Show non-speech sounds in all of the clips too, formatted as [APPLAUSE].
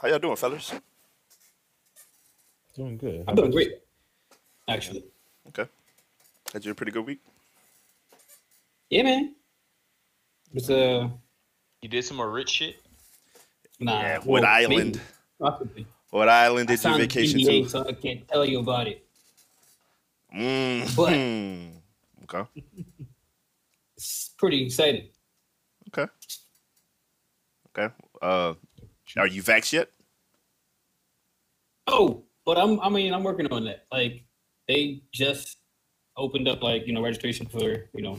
How y'all doing, fellas? Doing good. How I'm doing about you? great, actually. Okay. Had you a pretty good week? Yeah, man. It's uh, You did some more rich shit. nah. yeah. well, What island? maybe, possibly. What island I did you vacation NDA, to? so I can't tell you about it. Mm. Okay. [LAUGHS] It's pretty exciting. Okay. Okay. Uh, are you vaxxed yet? Oh, but I'm. I mean, I'm working on that. Like, they just opened up, like you know, registration for you know.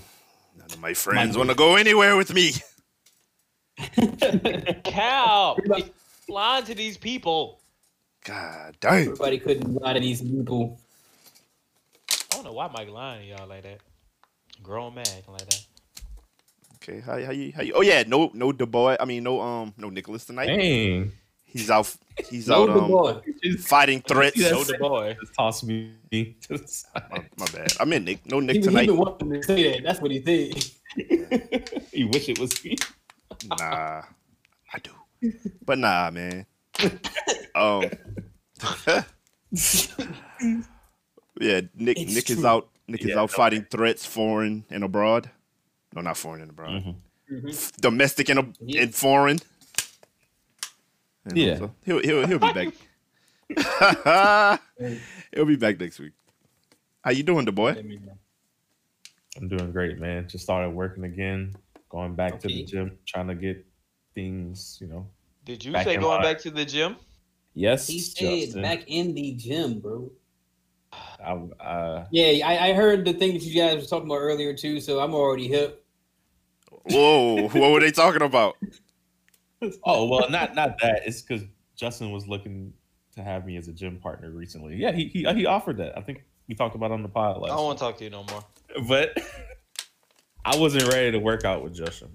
None of my friends want to go anywhere with me. [LAUGHS] [LAUGHS] Cow, he's lying to these people. God damn. Everybody couldn't lie to these people. I don't know why Mike lying to y'all like that. Grown man acting like that. Okay. How, how you? How you? Oh yeah. No. No. The boy. I mean, no. Um. No Nicholas tonight. Dang. He's out. He's No, out. the Um. boy. Fighting threats. Yes. No, the boy. Just toss me to the side. My, my bad. I meant Nick. No Nick He, he tonight. been wanting to say that. That's what he said. you [LAUGHS] wish it was me. Nah, I do. But nah, man. um, [LAUGHS] yeah, Nick. It's Nick is out. Nick is Yeah, out fighting threats, foreign and abroad. No, not foreign and abroad. Mhm. Mhm. Domestic and, ab- Yeah. and foreign. You know, Yeah. so he'll he'll he'll be back. [LAUGHS] he'll be back next week. How you doing, the boy? I'm doing great, man. Just started working again, going back to the gym, trying to get things, you know. Did you say going line. back to the gym? Yes, He said back in the gym, bro. I, uh, Yeah, I, I heard the thing that you guys were talking about earlier too, so I'm already hip. Whoa, what were they talking about? oh well, not not that. It's because Justin was looking to have me as a gym partner recently. Yeah, he he, he offered that. I think we talked about it on the pod I don't want to talk to you no more. but [LAUGHS] I wasn't ready to work out with Justin.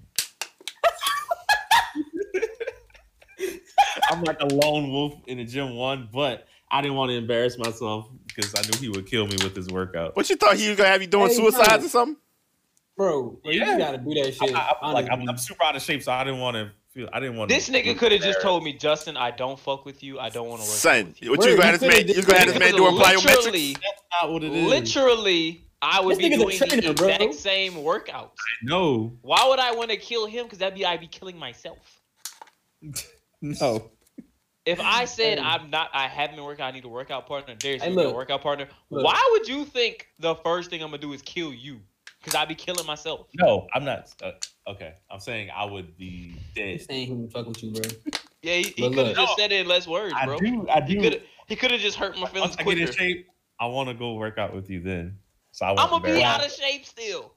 [LAUGHS] I'm like a lone wolf in the gym one, but I didn't want to embarrass myself because I knew he would kill me with his workout. What you thought he was gonna have you doing Hey, suicides bro. or something? Bro, Yeah. you gotta do that shit. I- I'm like I'm. I'm super out of shape, so I didn't want to feel. I didn't want This nigga could have just told me, Justin, I don't fuck with you. I don't want to work out Son, with you. what you gonna have this man? could've You gonna have this did- man doing plyometrics? literally, That's not what it is. literally, I would This be nigga's a doing the trainer, bro. exact same workouts. No, Why would I want to kill him? Because that'd be I'd be killing myself. [LAUGHS] no. If I said Hey. I'm not, I haven't been working. I need a workout partner. There's Hey, a workout partner. Look. Why would you think the first thing I'm gonna do is kill you? Because I'd be killing myself. No, I'm not. Uh, okay, I'm saying I would be dead. He's saying he would fuck with you, bro. Yeah, he, he could have look. just said it in less words, bro. I bro. do. I He do. could he could have just hurt my feelings Once I get in shape, I want to go work out with you then. So I I'm gonna be out of shape still.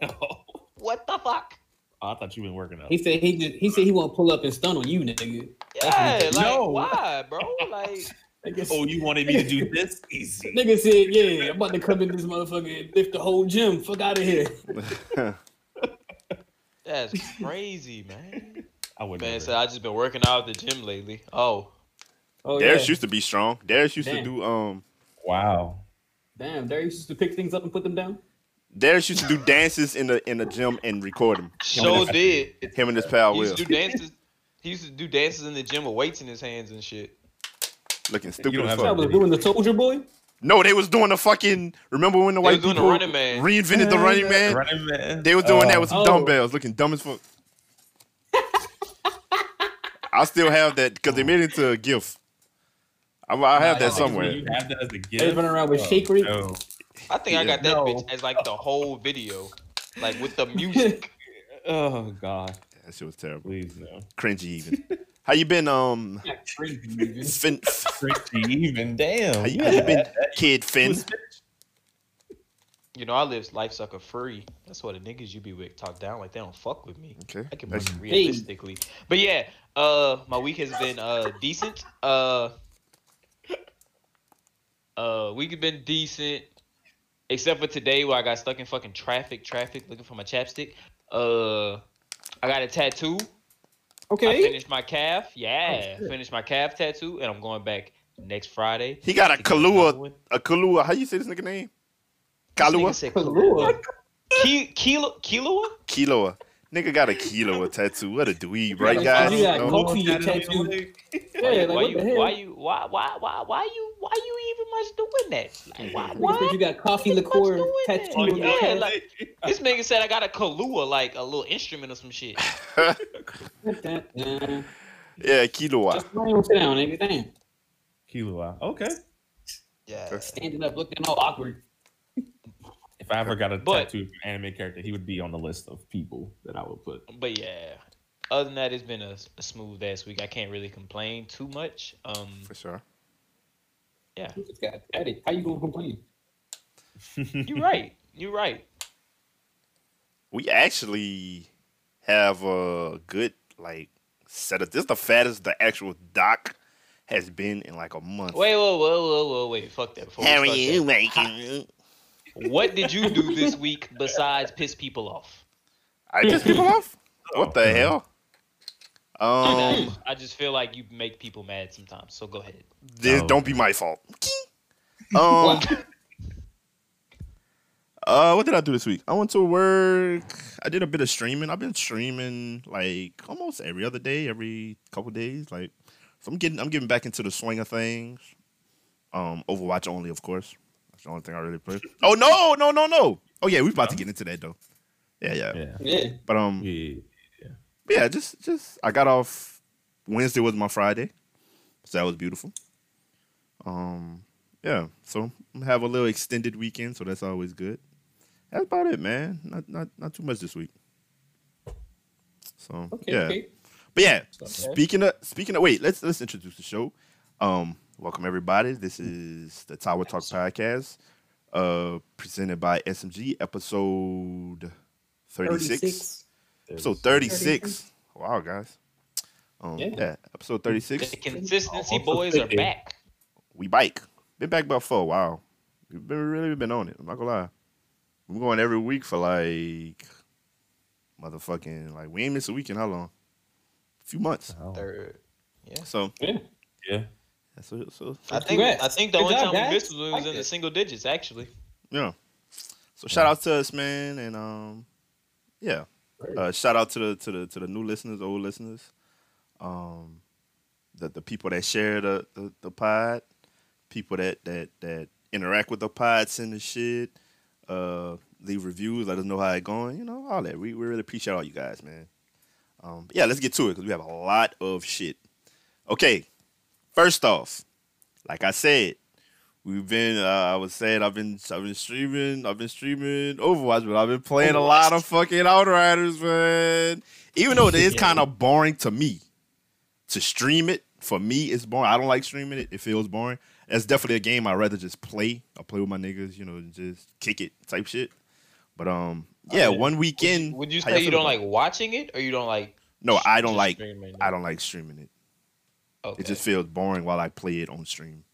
myself. [LAUGHS] What the fuck? I thought you been working out. He said he just, he said he won't pull up and stun on you, nigga. Yeah, like No. why, bro? Like Nigga, [LAUGHS] Oh, you wanted me to do this easy? [LAUGHS] nigga said, yeah, I'm about to come in this motherfucker and lift the whole gym. Fuck out of here. [LAUGHS] that's crazy, man. I would. Man never. said I just been working out at the gym lately. Oh, Oh yeah. Darius used to be strong. Darius used to do um. Wow. Damn, Darius used to pick things up and put them down. Darius used to do dances in the in the gym and record them. So did. him and his pal He Will used to do dances. He used to do dances in the gym with weights in his hands and shit. Looking stupid don't as have I fuck. was doing the soldier boy. No, they was doing the fucking. Remember when the They white was doing the Running Man. reinvented the running man? Running man. They was doing that Uh, with some Oh. dumbbells, looking dumb as fuck. I still have that because they made it into a gift. I, I have Nah, that y'all somewhere. You have that as a gift. They running around with Oh, shake rate. no. I think I got that No. bitch as like the whole video, like with the music. [LAUGHS] Oh God, That shit was terrible. please no. Cringy even. [LAUGHS] How you been, um, Not [LAUGHS] even. Finn? [LAUGHS] Even. Damn. How you, you how you been, kid Finn? You know, I live life sucker free. That's what the niggas you be with talk down like they don't fuck with me. Okay. I can That's- put realistically. But yeah, uh my week has been uh decent. Uh uh week has been decent. Except for today where I got stuck in fucking traffic, traffic looking for my chapstick. Uh I got a tattoo. I Okay. finished my calf. Yeah. Oh, finished my calf tattoo and I'm going back next Friday. He got a to get another Kalua, a Kalua. How you say this nigga name? This nigga Kalua? said Kalua. Ki- Kilo Kiloa? Kiloa. Nigga got a Kiloa tattoo. What a dweeb, right, got- guys? you got No? Kofi tattoo. Why, Yeah, you, like, why you, why you, why, why, why, why you, why you even much doing that? Like, why, why? you got coffee What's liqueur doing tattooed that? on your Yeah, like this nigga said I got a Kahlua, like a little instrument or some shit. [LAUGHS] Yeah, quinoa. Just don't even sit down, nigga. Damn. Kilo. Okay. Yeah. Standing up, looking all awkward. [LAUGHS] If I ever got a But- tattoo of an anime character, he would be on the list of people that I would put. But yeah, other than that, it's been a, a smooth ass week. I can't really complain too much. Um, For sure. yeah, You just got at it. How you gonna complain? [LAUGHS] you're right. You're right. We actually have a good like setup. This is the fattest the actual doc has been in like a month. Wait, whoa, whoa, whoa, whoa, wait. Fuck that. Before How are you that. making? What did you do this week besides piss people off? I just people off. What the hell? Um, Um, I just feel like you make people mad sometimes. So go ahead. this Oh. don't be my fault. [LAUGHS] Um, uh, what did I do this week? I went to work. I did a bit of streaming. I've been streaming like almost every other day, every couple days. Like, so I'm getting, I'm getting back into the swing of things. Um, Overwatch only, of course. That's the only thing I really play. [LAUGHS] Oh no, no, no, no. Oh yeah, we're about to get into that though. Yeah, yeah. Yeah. Yeah. But um, Yeah. but yeah, just just I got off Wednesday was my Friday. So that was beautiful. Um yeah, so have a little extended weekend, so that's always good. That's about it, man. Not not not too much this week. So Okay. yeah. Okay. But yeah, Okay. speaking of speaking of wait, let's let's introduce the show. Um, welcome everybody. This is the Tower Talk podcast, uh, presented by SMG, episode thirty six. Episode thirty six. Wow, guys. Um, yeah. Yeah. episode thirty-six. The consistency Also boys are back. We bike. Been back about for a while. we've been really been on it. I'm not gonna lie. We're going every week for like motherfucking like we ain't missed a week in how long? A few months. Oh, Third. Yeah. So Yeah. yeah. So so, so I think Congrats. I think the Good only job, time we missed was when it was Like in the it. single digits, actually. Yeah. So shout out to us, man, and um, yeah. Uh, shout out to the to the to the new listeners, old listeners, um, the the people that share the the, the pod, people that that that interact with the pod, send the shit, uh, leave reviews, let us know how it going, you know, all that. We we really appreciate all you guys, man. Um, but yeah, let's get to it because we have a lot of shit. Okay, first off, like I said, We've been, uh, I was saying, I've been, I've been streaming, I've been streaming Overwatch, but I've been playing a lot of fucking Outriders, man. Even though it is [LAUGHS] Yeah. kind of boring to me to stream it, for me, it's boring. I don't like streaming it. It feels boring. That's definitely a game I'd rather just play. I play with my niggas, you know, just kick it type shit. But um, yeah, Oh, yeah. one Would weekend. you, would you say you don't like watching it, or you don't like? No, I don't like. it? I don't like streaming it. Okay. It just feels boring while I play it on stream.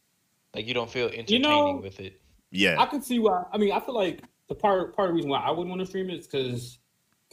like you don't feel entertaining know- with it. Yeah, I can see why. I mean, I feel like the part part of the reason why I wouldn't want to stream it is because,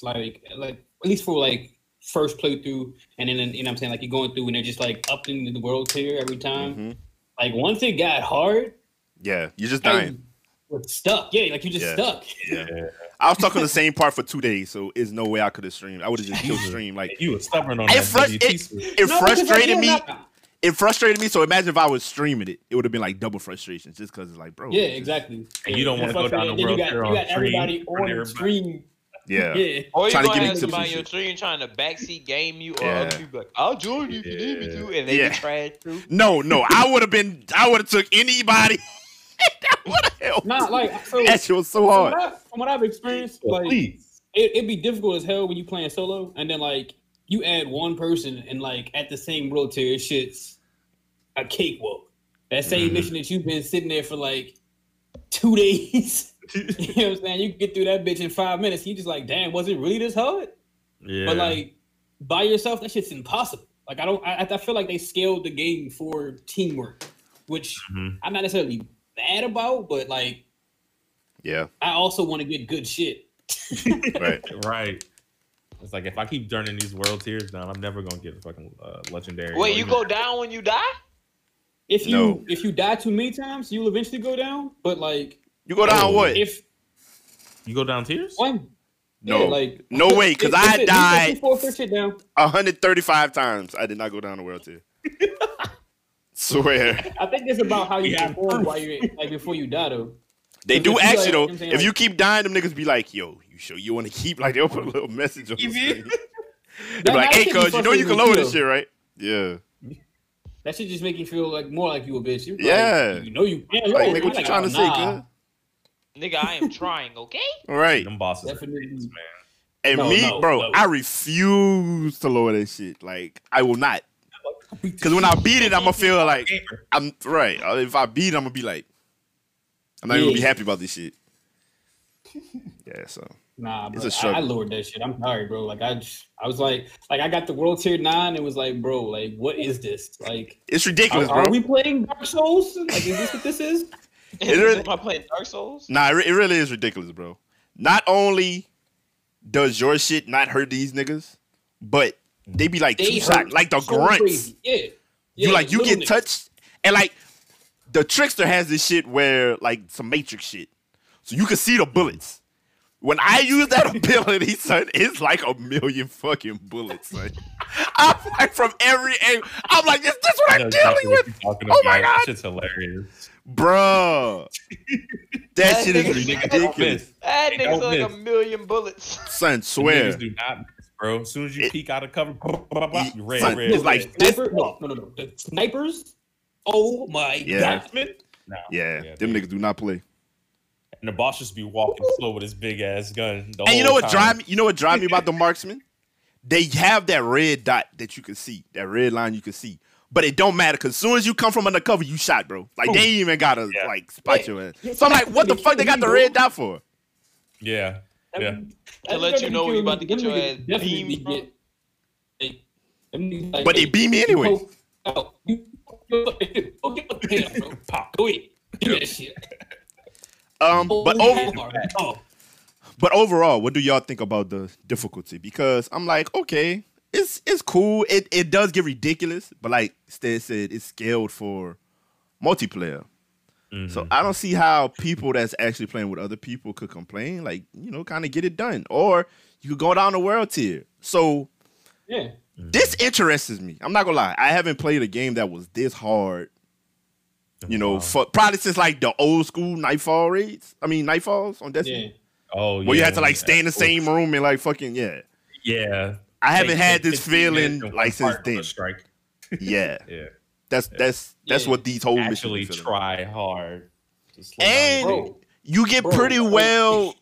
like, like at least for like first playthrough, and then you know what I'm saying like you're going through and they're just like upping the world tier every time. Mhm. Like once it got hard, yeah, you're just I dying. was stuck. Yeah, like you're just Yeah. stuck. Yeah. [LAUGHS] I was stuck on the same part for two days, so there's no way I could have streamed. I would have just killed stream. Like You were stubborn on It that. frus- it- it No, frustrated me. not- It frustrated me. So imagine if I was streaming it, it would have been like double frustration, just because it's like, bro. Yeah, just- exactly. And you don't wanna go down the then you world got, you on got everybody stream, on the everybody- stream. Yeah, Yeah. Or you Trying to gonna give me have somebody on your shit. stream trying to backseat game you, or Yeah. other people like, "I'll join you if you need me to," and they Yeah. get trash too. No, no, I would have been. I would have took anybody. [LAUGHS] that would have helped. Not like so. that shit was so From hard. what, I, from what I've experienced, like please. it, it'd be difficult as hell when you playing solo, and then like you add one person, and like at the same world tier, shit's a cakewalk. That same Mhm. mission that you've been sitting there for like two [LAUGHS] days. [LAUGHS] you know what I'm saying? You can get through that bitch in five minutes. You just like, damn, was it really this hard? Yeah. But like by yourself, that shit's impossible. Like I don't, I, I feel like they scaled the game for teamwork, which Mhm. I'm not necessarily mad about, but like Yeah, I also want to get good shit. [LAUGHS] right. right. It's like if I keep turning these world tiers down, I'm never gonna get a fucking uh, legendary. Wait, you even- go down when you die? If you No. if you die too many times, you'll eventually go down. But like You go down Oh, what? if You go down tiers? one, No. yeah, like No way, because I died- if you force that shit down. 135 times. I did not go down the world tier. [LAUGHS] Swear. I think it's about how you Yeah. perform while you're like before you die though. They do you, ask like- you though. you know what I'm If you keep dying, them niggas be like, "Yo, you sure you want to keep?" Like they'll put a little message on the You mean? screen. [LAUGHS] They be like, "Hey, cuz, you know you can lower too, this shit, right?" Yeah. That should just make you feel like more like you a bitch. You Yeah. Like, you know you can. Like, lower nigga, what you Like, trying to say, nah. cuz? Nigga, I am trying, okay? [LAUGHS] All right. Them bosses, are Definitely. man. And No, me, no, bro, no. I refuse to lower that shit. Like, I will not. Because when I beat it, I'm gonna feel like I'm right. Uh, If I beat, it, I'm gonna be like, I'm not even gonna be happy about this shit. [LAUGHS] Yeah, so Nah, It's bro, a struggle. I, I lowered that shit. I'm sorry, bro. Like I, just, I was like, like I got the world tier nine. It was like, bro, like what is this? Like, it's ridiculous, are bro. Are we playing Dark Souls? Like, is this what this is? [LAUGHS] It really- Am I playing Dark Souls? Nah, it, re- it really is ridiculous, bro. Not only does your shit not hurt these niggas, but they be like They two shot, like the so grunts. crazy. Yeah. you like you get niggas. touched, and like the trickster has this shit where like some matrix shit, so you can see the bullets. When I [LAUGHS] use that ability, son, it's like a million fucking bullets, son. [LAUGHS] I'm like from every angle. I'm like, is this what I I'm know dealing what with, you're Oh my about. God. Shit's hilarious. bruh? That shit is ridiculous, That They nigga's don't like a million bullets. son. Swear. Niggas do not miss, bro. As soon as you It- peek out of cover, blah, blah, blah, you red, red, it's like red. this- Sniper? No, no, no, no. The snipers. Oh my Yeah. god. No. Yeah, them they- niggas do not play. And the boss just be walking slow with his big ass gun. the And you know what time. drive me? You know what drive me about the [LAUGHS] marksman? They have that red dot that you can see, that red line you can see. But it don't matter because as soon as you come from undercover, you shot, bro. Like they ain't even gotta Yeah. like spot Yeah. your ass. So I'm like, what the fuck they got the red dot for? Yeah. Yeah. To let you know when you about to get your ass beamed, bro. But they beat me anyway. Oh, you, you, go get the hand, bro. [LAUGHS] Pop, go ahead. Do shit. Um, but Oh, over. Oh, but overall, what do y'all think about the difficulty? Because I'm like, okay, it's it's cool. It it does get ridiculous, but like Stead said, it's scaled for multiplayer. Mm-hmm. So I don't see how people that's actually playing with other people could complain. Like, you know, kind of get it done. Or you could go down the world tier. So yeah. this interests me. I'm not gonna lie. I haven't played a game that was this hard. You know, Wow. for probably since like the old school Nightfall raids. I mean, Nightfalls on Yeah. Destiny. Oh, yeah. Where you had to like stay in the same room and like fucking yeah. Yeah. I haven't Take- had this feeling and one like since then. Strike. Yeah, [LAUGHS] Yeah. That's that's that's Yeah. what these whole Actually missions. are feeling. try hard. to slow And Bro, you get Bro, pretty like- well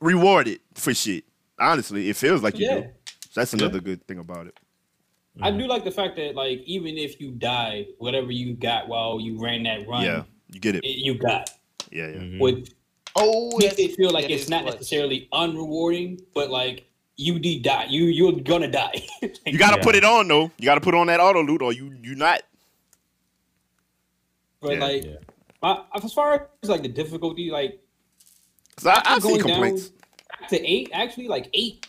rewarded for shit. Honestly, it feels like you Yeah. do. That's another good thing about it. I do like the fact that like even if you die, whatever you got while you ran that run, Yeah, you get it. it- you got. Yeah, yeah. Mhm. Which Oh, makes it feel like that it's not clutch. necessarily unrewarding, but like you did die. You you're gonna die. [LAUGHS] You gotta Yeah. put it on though. You gotta put on that auto loot, or you you not. But Yeah, like yeah. I, as far as like the difficulty, like, I, I see going complaints. to eight, actually, like eight,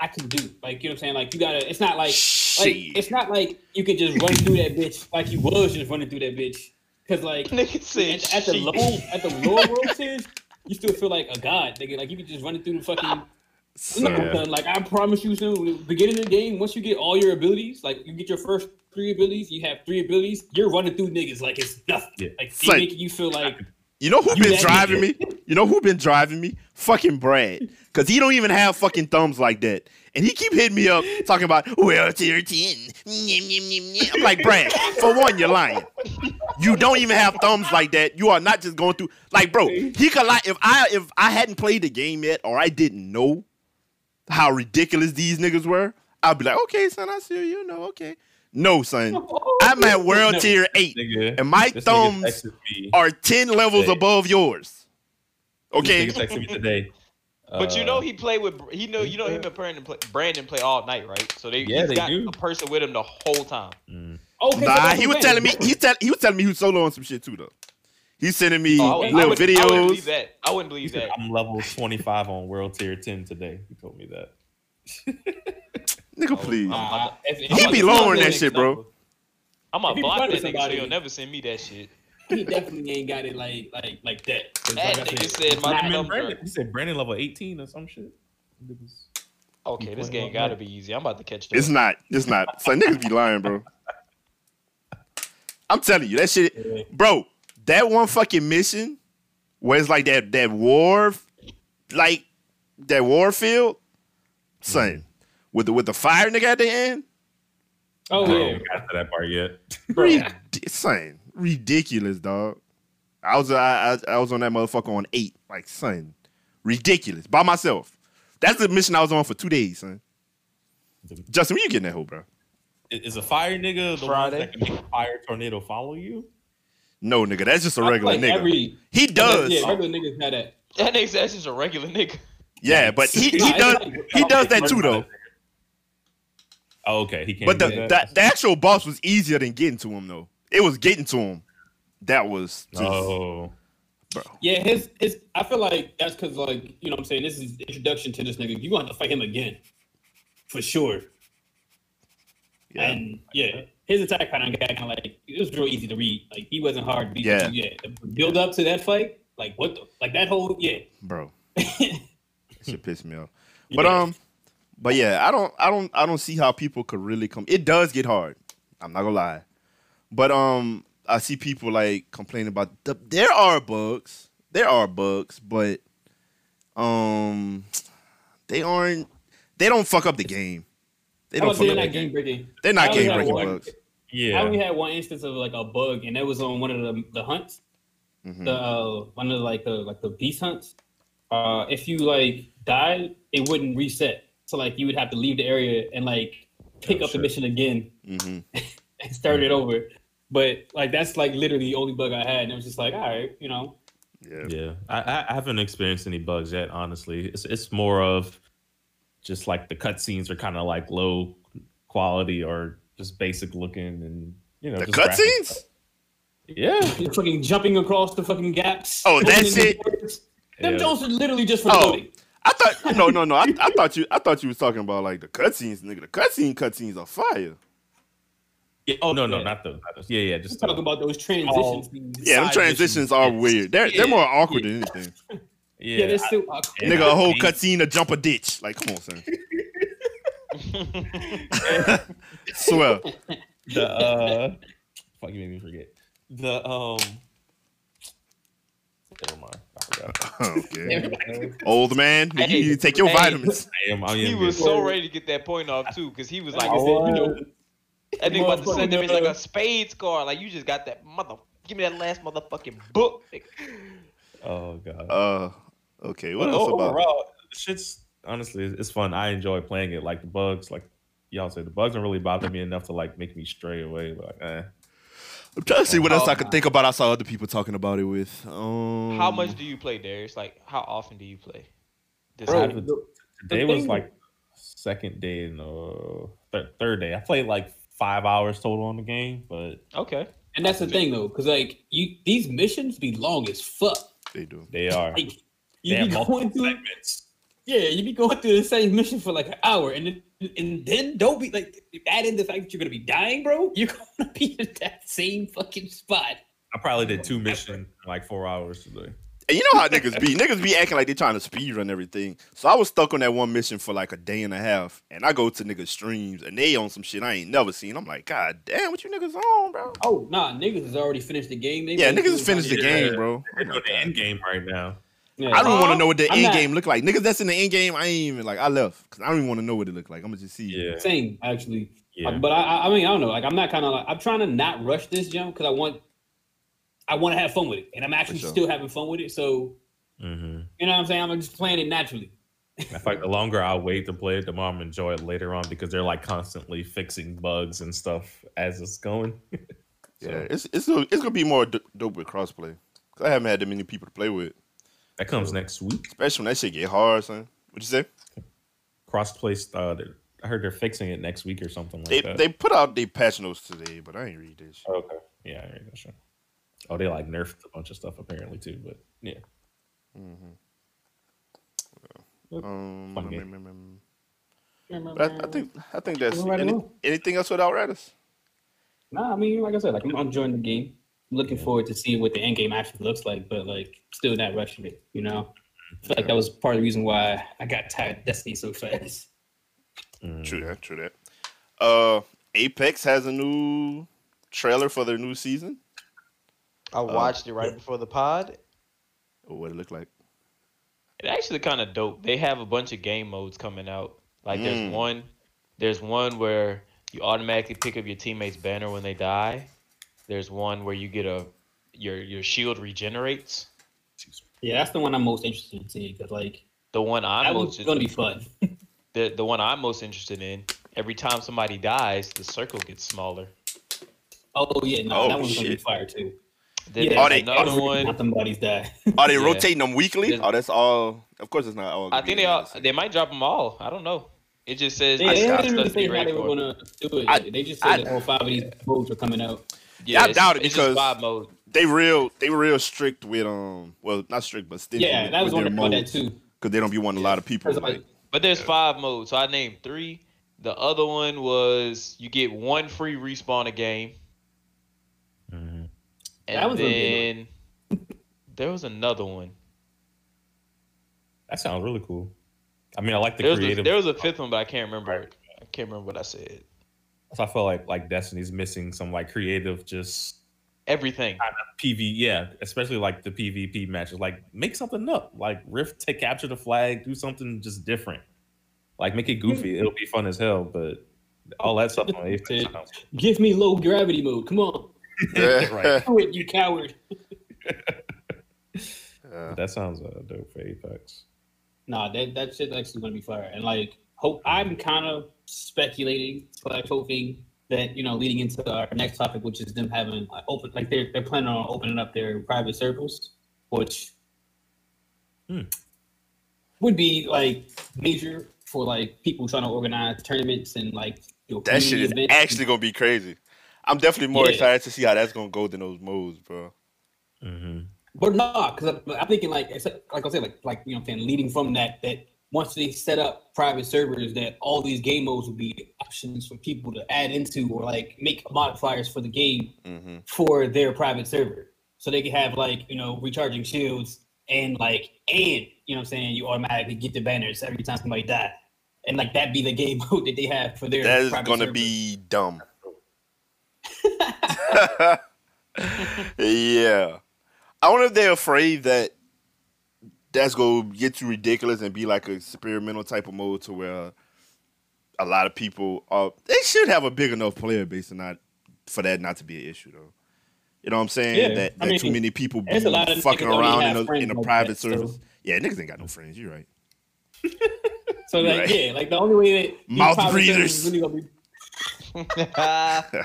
I can do. Like you know what I'm saying? Like you gotta. It's not like like it's not like you can just run through that bitch like you was just running through that bitch. Cause like [LAUGHS] said at, at the low at the lower world tiers, you still feel like a god, nigga. Like you can just run it through the fucking. [LAUGHS] So, No, like I promise you, soon, beginning of the game, once you get all your abilities, like you get your first three abilities, you have three abilities, you're running through niggas like it's nothing. Yeah. Like Son. they making you feel like you know who You been driving nigga. me? You know who been driving me? Fucking Brad. Cause he don't even have fucking thumbs like that. And he keep hitting me up talking about well 10. Nyeh, nyeh, nyeh. I'm like, Brad, for one, you're lying. You don't even have thumbs like that. You are not just going through like bro, he could lie if I if I hadn't played the game yet or I didn't know how ridiculous these niggas were, I'd be like, okay, son, I see you, you know, okay. No, son. [LAUGHS] I'm at world No. tier eight. Nigga, And my this thumbs are 10 levels Hey. above yours. Okay. Texted me today. But you Uh, know he played with he know you know him and Brandon play, Brandon play all night, right? So they Yeah, he's they got do. a person with him the whole time. mm. okay, Nah, that's he was I'm telling me saying. he tell he was telling me he was solo on some shit too though. He's sending me Oh, I, would, I, little would, I wouldn't believe videos. that. I wouldn't He believe said, that. I'm level 25 on world tier 10 today. He told me that. [LAUGHS] Nigga, oh, please. I'm- if- if- He if be he's lowering that doing shit, bro. I'm gonna block running that nigga so he'll never send me that shit. He definitely ain't got it like like like that. 'Cause That like I nigga said, said my nah, I mean, Brandon, he said Brandon level 18 or some shit. Okay, this game gotta be easy. I'm about to catch It's that. not. It's not. So niggas be lying, bro. I'm telling you, that shit, bro. That one fucking mission where it's like that that war, like that war field, son, with the with the fire nigga at the end, Oh I yeah, haven't got to that part yet. [LAUGHS] Rid- son, ridiculous, dog. I was I, I I was on that motherfucker on eight, like son, ridiculous by myself. That's the mission I was on for two days, son. Justin, when you getting that hoe, bro? Is a fire nigga the Friday? one that can make a fire tornado follow you? No, nigga, that's just a regular like nigga. Every, he does, Yeah, yeah, regular niggas had that. That nigga said that's just a regular nigga. Yeah, but he he does he does that too though. Oh, okay. He can't. But the, do the that? the actual boss was easier than getting to him though. It was getting to him. That was just, oh, bro. Yeah, his his. I feel like that's because like you know what I'm saying this is introduction to this nigga. You want to fight him again, for sure. Yeah. And yeah, his attack pattern got kind of like it was real easy to read. Like he wasn't hard to beat. Yeah. yeah. Build up to that fight, like what the like that whole yeah. bro. [LAUGHS] should piss me off. But Yeah. um, but yeah, I don't, I don't, I don't see how people could really come. It does get hard. I'm not gonna lie, but um, I see people like complaining about the. There are bugs. There are bugs, but um, they aren't. They don't fuck up the game. They don't. They're up not the game game. breaking? They're not I only game had breaking one- bugs. I only had one instance of like a bug, and that was on one of the the hunts. Mhm. the uh, one of the, like the like the beast hunts. Uh, if you like died, it wouldn't reset. So like you would have to leave the area and like pick Oh, up the mission again Mhm. [LAUGHS] and start it over. But like that's like literally the only bug I had, and it was just like, all right, you know, Yeah. Yeah, I, I- I haven't experienced any bugs yet. Honestly, it's it's more of just like the cutscenes are kind of like low quality or just basic looking, and you know The cutscenes. Yeah, You're fucking jumping across the fucking gaps. Oh, that it. the doors. Them Yeah. Jones are literally just for Oh. loading. I thought no, no, no. I, I thought you. I thought you was talking about like the cutscenes, nigga. The cutscene cutscenes are fire. yeah. Oh no, no, Yeah. not those. Not those. Yeah, yeah. Just talking about those transitions. these Yeah, them transitions missions. are weird. They're they're more Yeah. awkward than anything. [LAUGHS] yeah. Yeah, they're I- still awkward. Nigga, a whole cutscene to jump a ditch. Like, come on, son. [LAUGHS] [LAUGHS] Swear. the uh, fuck, you made me forget the um. Never mind. I forgot. okay. [LAUGHS] Old man, you Hey, need to take your hey. vitamins. [LAUGHS] I am. I am he was good. so ready to get that point off too, because he was like, Like I said, you know, that nigga about to send him in like a spades card. Like you just got that mother. Give me that last motherfucking book. nigga. Oh god. Uh, okay. What But else o- about? overall, shit's honestly it's fun. I enjoy playing it. Like the bugs, like y'all said, the bugs don't really bother me enough to like make me stray away. Like, eh. I'm trying to see what else I Oh, could think about. I saw other people talking about it with. Um, How much do you play, Darius? Like how often do you play? This bro, I've- the- Today was thing- like second day and the thir- third day. I played like five hours total on the game, but Okay. and that's the thing though, because like you, these missions be long as fuck. they do? they are. Like you have be going through, segments. yeah, you be going through the same mission for like an hour, and then and then don't be like add in the fact that you're gonna be dying, bro. You're [LAUGHS] gonna be in that same fucking spot. I probably did two missions in like four hours today. And you know how niggas be. niggas be acting like they trying to speed run everything. So I was stuck on that one mission for like a day and a half. And I go to niggas streams and they on some shit I ain't never seen. I'm like, God damn, what you niggas on, bro? Oh nah, niggas has already finished the game. They Yeah, niggas has finished the game, bro. They're doing the oh end game right now. Yeah. I don't want to know what the I'm end not- game look like. Niggas that's in the end game, I ain't even like I left because I don't even want to know what it look like. I'm gonna just see. Yeah, Same actually. yeah. Uh, but I, I- I mean, I don't know. Like, I'm not kind of like I'm trying to not rush this jump because I want, I want to have fun with it, and I'm actually sure. still having fun with it. So hmm you know what I'm saying? I'm just playing it naturally. I feel like the longer I wait to play it, the more I'm enjoy it later on because they're like constantly fixing bugs and stuff as it's going. [LAUGHS] Yeah, it's it's gonna, it's gonna be more d- dope with crossplay. Cause I haven't had that many people to play with, That comes next week. especially when that shit get hard, son. What you say? Crossplay. Uh, I heard they're fixing it next week or something like They that. they put out the patch notes today, but I ain't read this. Shit. okay. Yeah, I read that shit. Oh, they like nerfed a bunch of stuff apparently too, but yeah. Um, Fun mm, game. mm, mm. But I, I think I think that's any, anything else with Outriders. Nah, I mean, like I said, like I'm enjoying the game. I'm looking forward to seeing what the end game actually looks like, but like still not rushing it. You know, I feel like that was part of the reason why I got tired of Destiny so fast. Mm. True that. True that. Uh, Apex has a new trailer for their new season? I watched it right before the pod. Or what it look like? It actually kind of dope. They have a bunch of game modes coming out. Like Mm. there's one, there's one where you automatically pick up your teammate's banner when they die. There's one where you get a your your shield regenerates. Yeah, that's the one I'm most interested in seeing because like The one I'm that most gonna be fun. [LAUGHS] [LAUGHS] the the one I'm most interested in. Every time somebody dies, the circle gets smaller. Oh yeah, no, Oh, that one's gonna be shit. fire too. Then yeah, Are they- another one. Not somebody's die. [LAUGHS] Are they Yeah. rotating them weekly? There's- Oh, that's all. Of course, it's not all. I think they all, they might drop them all. I don't know. It just says Yeah, this they didn't really to say how they were gonna do it. I- they just said I- that all five of these modes are coming out. Yeah, I doubt it because- just vibe mode. They real. They were real strict with um. Well, not strict, but stingy Yeah, with, that was with one their about that too. because they don't be wanting a lot of people. Like, Like, But there's five modes, so I named three. The other one was you get one free respawn a game, Mhm. That and was then there was another one. That sounds really cool. I mean, I like the There was, a, creative. there was a fifth one, but I can't remember. it. I can't remember what I said. So I feel like like Destiny's missing some like creative, just Everything. PV. Yeah, especially like the PvP matches. Like make something up. Like Rift to capture the flag, do something just different. Like make it goofy. It'll be fun as hell. But all that stuff on Apex Give me low gravity mode. Come on, [LAUGHS] right. [LAUGHS] do it, you coward. [LAUGHS] uh, That sounds uh, dope for Apex. Nah, that that shit actually gonna be fire. And like, hope I'm kind of speculating slash hoping that you know leading into our next topic, which is them having like open like they're they're planning on opening up their private circles, which Hmm. would be like major for like people trying to organize tournaments and like you know, that shit is events. actually gonna be crazy. I'm definitely more Yeah. excited to see how that's gonna go than those modes, bro. hmm But no, because I'm, I'm thinking like it's like I said, like like you know, what I'm saying leading from that that once they set up private servers, that all these game modes will be options for people to add into or like make modifiers for the game hmm for their private server, so they can have like you know recharging shields and like and you know what I'm saying you automatically get the banners every time somebody die, and like that be the game [LAUGHS] mode that they have for their That is gonna server. be dumb. [LAUGHS] [LAUGHS] yeah. I wonder if they're afraid that that's gonna get too ridiculous and be like a experimental type of mode to where a lot of people are they should have a big enough player base and not for that not to be an issue though. You know what I'm saying? Yeah, that I mean, too many people be a lot of fucking around in a, in a like private that, so- service. Yeah, niggas ain't got no friends. You're right. [LAUGHS] So like Right. yeah, like the only way that [LAUGHS] these Mouth private breathers. really gonna be [LAUGHS]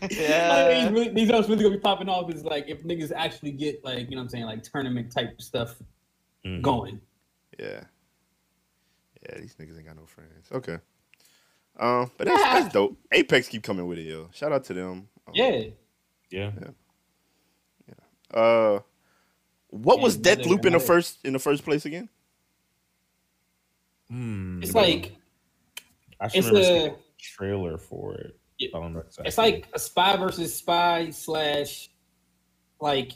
Like, yeah. these, really, these are really gonna be popping off is like if niggas actually get like you know what I'm saying like tournament type stuff Mhm. going. Yeah. Yeah, these niggas ain't got no friends. Okay. Um, but that's, that's dope. Apex keep coming with it, yo. Shout out to them. Um, Yeah, Yeah. Uh, what Yeah, was Death Loop in the another- first in the first place again? Hmm. it's like I should it's a- a trailer for it. Yeah. I don't know exactly. it's like a spy versus spy slash like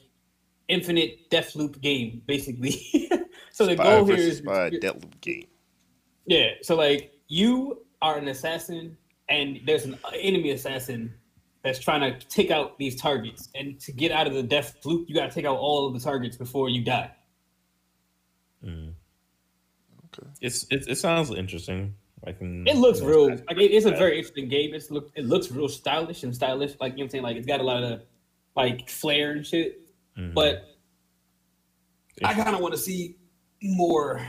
infinite death loop game basically. [LAUGHS] so the Spy goal here is versus is Spy Deathloop game. yeah. So like you are an assassin and there's an enemy assassin that's trying to take out these targets. And to get out of the death loop, you got to take out all of the targets before you die. Mhm. Okay. It's it, it sounds interesting. I can. It looks you know, real. it's- Like it, it's a very interesting game. It's look. It looks real stylish and stylish. Like you know what I'm saying. Like it's got a lot of like flair and shit. Mhm. But I kind of want to see more.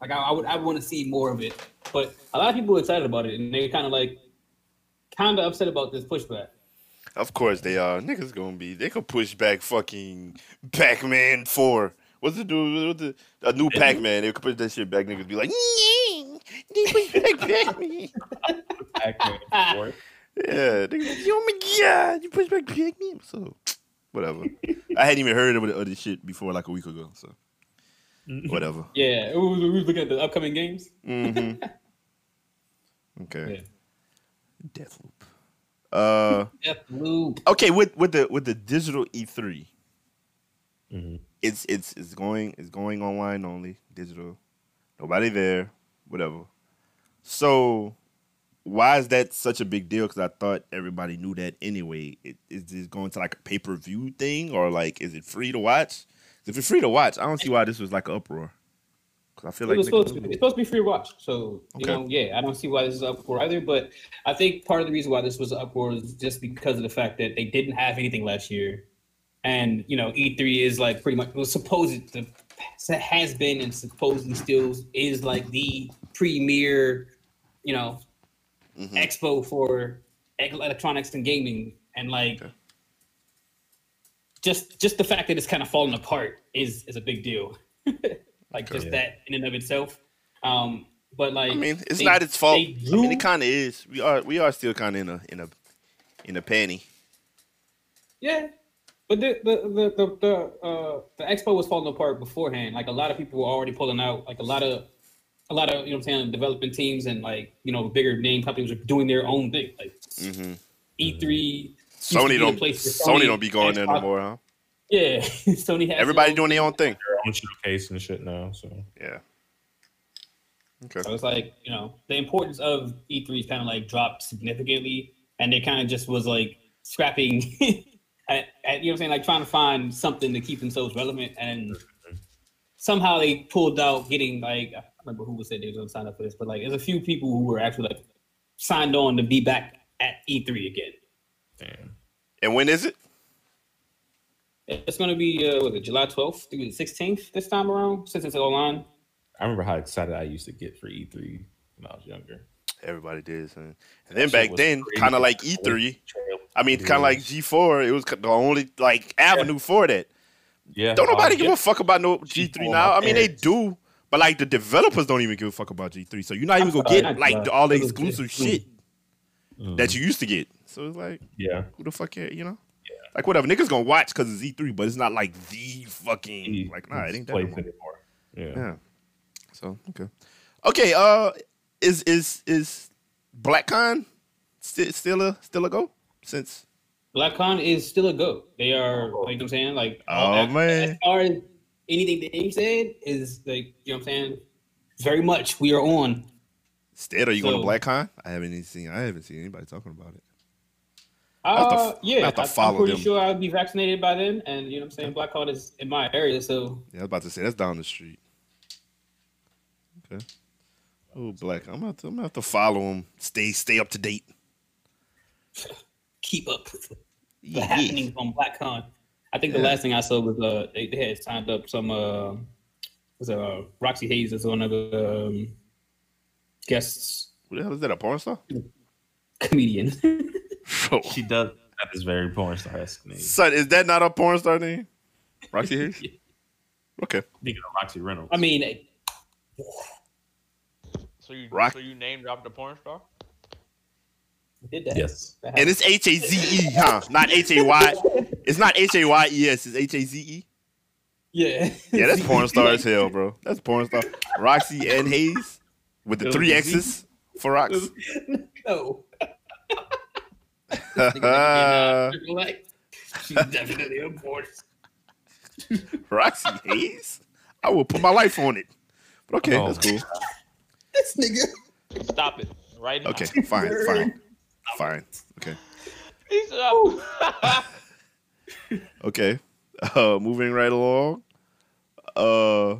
Like I, I would. I want to see more of it. But a lot of people are excited about it, and they're kind of like, kind of upset about this pushback. Of course they are. Niggas gonna be. They could push back fucking Pac Man Four. What's the dude? What's the a new Pac Man? They could push that shit back. Niggas be like, "Yeah, they push back Pac Man. Pac-Man [LAUGHS] for it. [LAUGHS] Yeah, niggas like, oh my god, you push back Pac Man. So whatever. I hadn't even heard of the other shit before like a week ago. So whatever. Yeah, we was, was looking at the upcoming games. Mm-hmm. [LAUGHS] Okay. Yeah. Deathloop. Uh, Death loop. okay. With with the with the digital E three, Mhm. it's it's it's going it's going online only digital. Nobody there. Whatever. So, why is that such a big deal? Because I thought everybody knew that anyway. It, is this going to like a pay per view thing or like is it free to watch? If it's free to watch, I don't see why this was like an uproar. Because I feel It like supposed to it's supposed to be free to watch. So you Okay. know, yeah, I don't see why this is up for either. But I think part of the reason why this was up for is just because of the fact that they didn't have anything last year, and you know, E3 is like pretty much was supposed to has been and supposedly still is like the premier, you know, Mhm. expo for electronics and gaming, and like. Okay. Just, just the fact that it's kind of falling apart is is a big deal. [LAUGHS] like just Yeah. that in and of itself. Um, but like, I mean, it's they- not its fault. they I mean, it kind of is. We are we are still kind of in a in a in a panty. yeah. But the the the the the, uh, the expo was falling apart beforehand. Like a lot of people were already pulling out. Like a lot of a lot of you know what I'm saying development teams and like you know bigger name companies are doing their own thing. Like hmm E3. used to Sony don't place for Sony, don't be going there no more, huh? Yeah, [LAUGHS] Sony has Everybody doing their own thing. Their own showcase and shit now. So Yeah. Okay. So it's like, you know, the importance of E3 is kind of like dropped significantly. And they kind of just was like scrapping, [LAUGHS] at, at, you know what I'm saying? Like trying to find something to keep themselves relevant. And somehow they pulled out getting like, I don't remember who was said they was going to sign up for this, but like there's a few people who were actually like signed on to be back at E3 again. damn. And when is it? It's going to be, uh, what is it, July 12th through the 16th this time around, since it's all online. I remember how excited I used to get for E3 when I was younger. Everybody did, son. And then That back then, kind of like E3. I mean, kind of like G4. It was the only like avenue for that. Yeah. Don't nobody give yeah. a fuck about no G3 G4, now. I mean, they do, but like the developers don't even give a fuck about G3. So you're not even gonna get like the, all the exclusive shit Mhm. that you used to get. So it's like, Yeah. who the fuck care, you know? Yeah. Like whatever, niggas gonna watch because it's E3, but it's not like the fucking like nah, it ain't that no place more. anymore. Yeah. Yeah. So okay, okay. Uh, is is is BlackCon still still a still a go since? BlackCon is still a go. They are, like, you know what I'm saying? Like, Oh, as, man. As far as anything that they said is like, you know what I'm saying? Very much we are on. Instead, are you going So- to BlackCon? I haven't even seen. I haven't seen anybody talking about it. I have to Uh, I yeah, to I, am pretty them. sure I'll be vaccinated by then. And, you know what I'm saying? BlackCon is in my area. So, Yeah, I was about to say that's down the street. Okay. Oh, Black. I'm about to. I'm gonna have to follow him. Stay stay up to date. keep up the Yeah. happenings on BlackCon. I think the Yeah. last thing I saw was uh, they, they had signed up some, uh, was uh, Roxy Haze as one of the um, guests, What the hell is that? A porn star? [LAUGHS] comedian. Bro. [LAUGHS] She does have this very porn star esque name. Son, is that not a porn star name? Roxy [LAUGHS] Haze. Okay. Speaking of Roxy Reynolds. I mean, it- So you Rock- so you name dropped the porn star? Did that. yes. That And it's H A Z E, huh? Not H A Y. It's not H A Y E S. It's H A Z E. Yeah. Yeah, that's [LAUGHS] porn star as hell, bro. That's porn star. Roxy and Haze with the three was a Z. X's for Rox. [LAUGHS] no. Uh, [LAUGHS] She's definitely a porn. Roxy Haze? I will put my life on it. But okay, Oh, that's cool. This nigga. Stop it right now. Okay, fine, fine, fine. Okay, He said, [LAUGHS] okay. Uh, moving right along. Uh,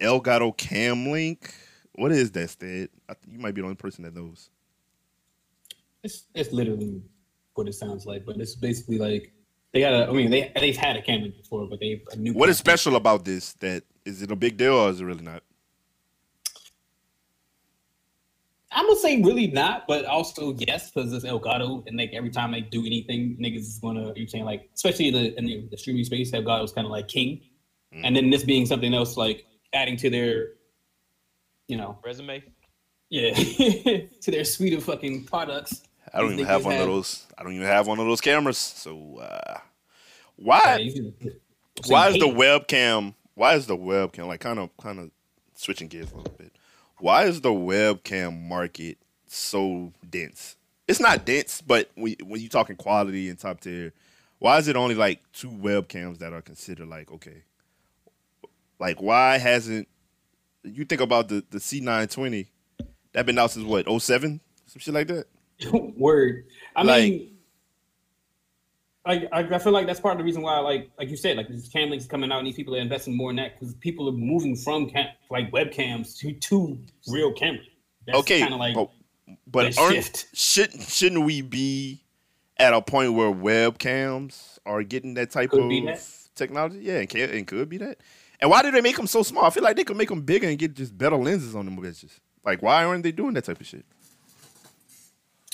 Elgato Cam Link. What is that, Stead? I you might be the only person that knows. It's, it's literally what it sounds like, but it's basically like they got a. I mean, they they've had a camera before, but they a new. What is camera. special about this? That is it a big deal or is it really not? I'm gonna say really not, but also yes, because it's Elgato, and like every time they do anything, niggas is gonna you saying like, especially in the in the, the streaming space, Elgato's kind of like king, and then this being something else like adding to their, you know, resume. yeah, [LAUGHS] to their suite of fucking products. I don't even have niggas one of those. I don't even have one of those cameras. So uh, why? you can- why is Hey, the webcam? Why is the webcam like kind of kind of switching gears a little bit? Why is the webcam market so dense? It's not dense, but when when you talking quality and top tier, why is it only like two webcams that are considered like okay? Like why hasn't you think about the the C nine twenty that been out since what 07? some shit like that. [LAUGHS] Word. I Like- mean, I, I feel like that's part of the reason why, like like you said, like these cam links coming out, and these people are investing more in that because people are moving from cam, like webcams to to real cameras. That's okay, kind of like but, but aren't, shift. [LAUGHS] shouldn't shouldn't we be at a point where webcams are getting that type Could of that. technology? Yeah, and, can, and could be that. And why do they make them so small? I feel like they could make them bigger and get just better lenses on them bitches. Like, why aren't they doing that type of shit?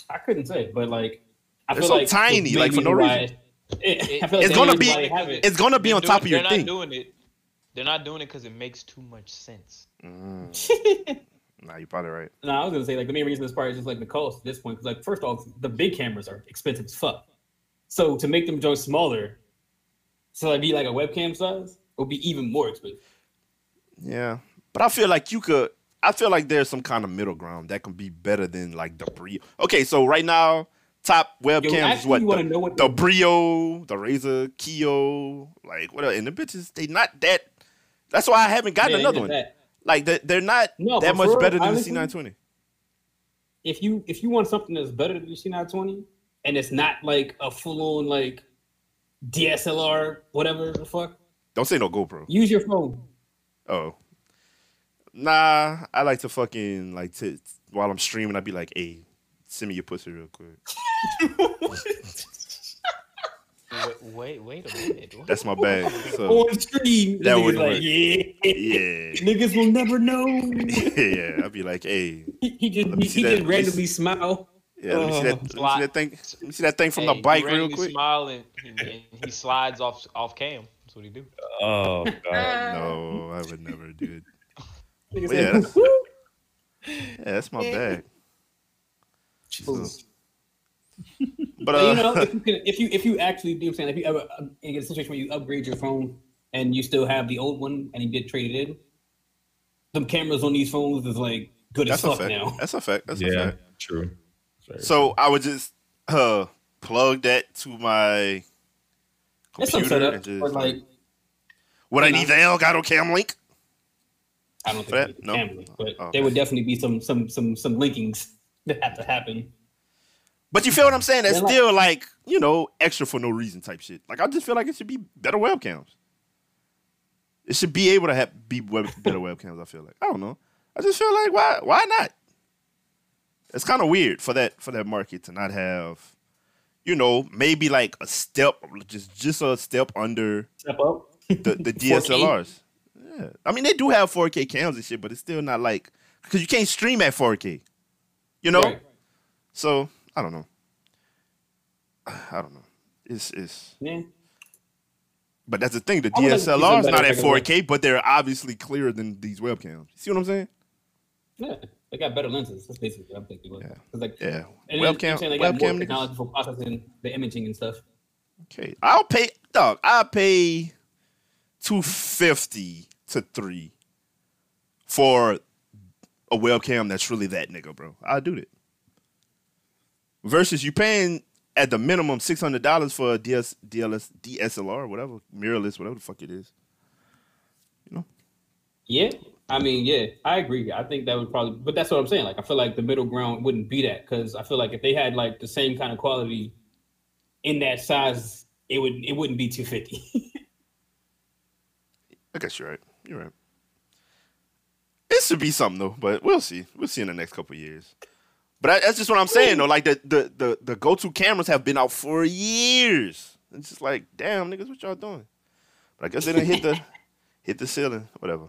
I couldn't say, but like I They're feel so like tiny, like, for no why- reason. It, I feel like It's gonna be- reason why they have it- It's gonna be They're on top of doing- your they're not doing it. They're not doing it because it makes too much sense. Mm. [LAUGHS] Nah, you're probably right. No, I was gonna say like the main reason this part is just like the cost at this point. Because like first off, the big cameras are expensive as fuck. So to make them join smaller, so like be like a webcam size, would be even more expensive. Yeah, but I feel like you could. I feel like there's some kind of middle ground that can be better than like the pre. Okay, so right now, top webcams is what the, know what the the- Brio, the Razer Kiyo, like what? And the bitches, they not that. That's why I haven't gotten Yeah, another one. that. Like they, they're not No, that much real, better than honestly, the C920. If you if you want something that's better than the C920, and it's not like a full on like DSLR, whatever the fuck, Don't say no GoPro. use your phone. Oh, nah. I like to fucking like to while I'm streaming. I'd be like, hey, send me your pussy real quick. Wait, [LAUGHS] wait, wait a minute. What? That's my bag. So on stream. That That wouldn't like, work. yeah, yeah. niggas will never know. [LAUGHS] yeah, I'd be like, hey, he, he just he, he just randomly smile. yeah, let me see that, let me see that thing. Let me see that thing from Hey, the bike real quick. Smile and he, and he slides off off cam. That's what he do. Oh god. [LAUGHS] No, I would never do it. Yeah, that's- Yeah, that's my bag. Jesus. [LAUGHS] But But uh, you know, if you can, if you if you actually do, what I'm saying if you ever um, in a situation where you upgrade your phone and you still have the old one and you get traded in, some cameras on these phones is like good that's as a fuck fact. now. That's a fact. That's a yeah, fact. true. Very So I would just uh plug that to my computer setup, and just but like would I you know. need the Elgato Cam Link? I don't think that? it's No? camera, but Oh, there okay. would definitely be some some some some linkings that have to happen. But you feel what I'm saying? That's Yeah, like- still like you know extra for no reason type shit. Like I just feel like it should be better webcams. It should be able to have be web, better [LAUGHS] webcams. I feel like I don't know. I just feel like why why not? It's kind of weird for that for that market to not have, you know, maybe like a step, just just a step under Step up. the, the [LAUGHS] DSLRs. Yeah, I mean they do have 4K cams and shit, but it's still not like because you can't stream at 4K. You know, Right. so I don't know. [SIGHS] I don't know. It's it's, Yeah. but that's the thing. The I would like to see some DSLR is not at 4K, but they're obviously clearer than these webcams. See what I'm saying? Yeah. They got better lenses. That's basically what I'm thinking. Yeah. It's like Yeah. and then, webcam. saying they got more Webcam. niggas. technology for processing the imaging and stuff. Okay, I'll pay. Dog, I'll pay two fifty to three for a webcam that's really that nigga, bro. I'll do that. Versus you paying at the minimum six hundred dollars for a DS, DLS, DSLR, whatever, mirrorless, whatever the fuck it is. You know. Yeah, I mean, yeah, I agree. I think that would probably, but that's what I'm saying. Like, I feel like the middle ground wouldn't be that because I feel like if they had like the same kind of quality in that size, it would it wouldn't be 250. [LAUGHS] I guess you're right. You're right. It should be something though, but we'll see. We'll see in the next couple of years. But I, that's just what I'm saying though. Like the the the, the go to cameras have been out for years. It's just like, damn niggas, what y'all doing? But I guess they didn't hit the [LAUGHS] hit the ceiling, whatever.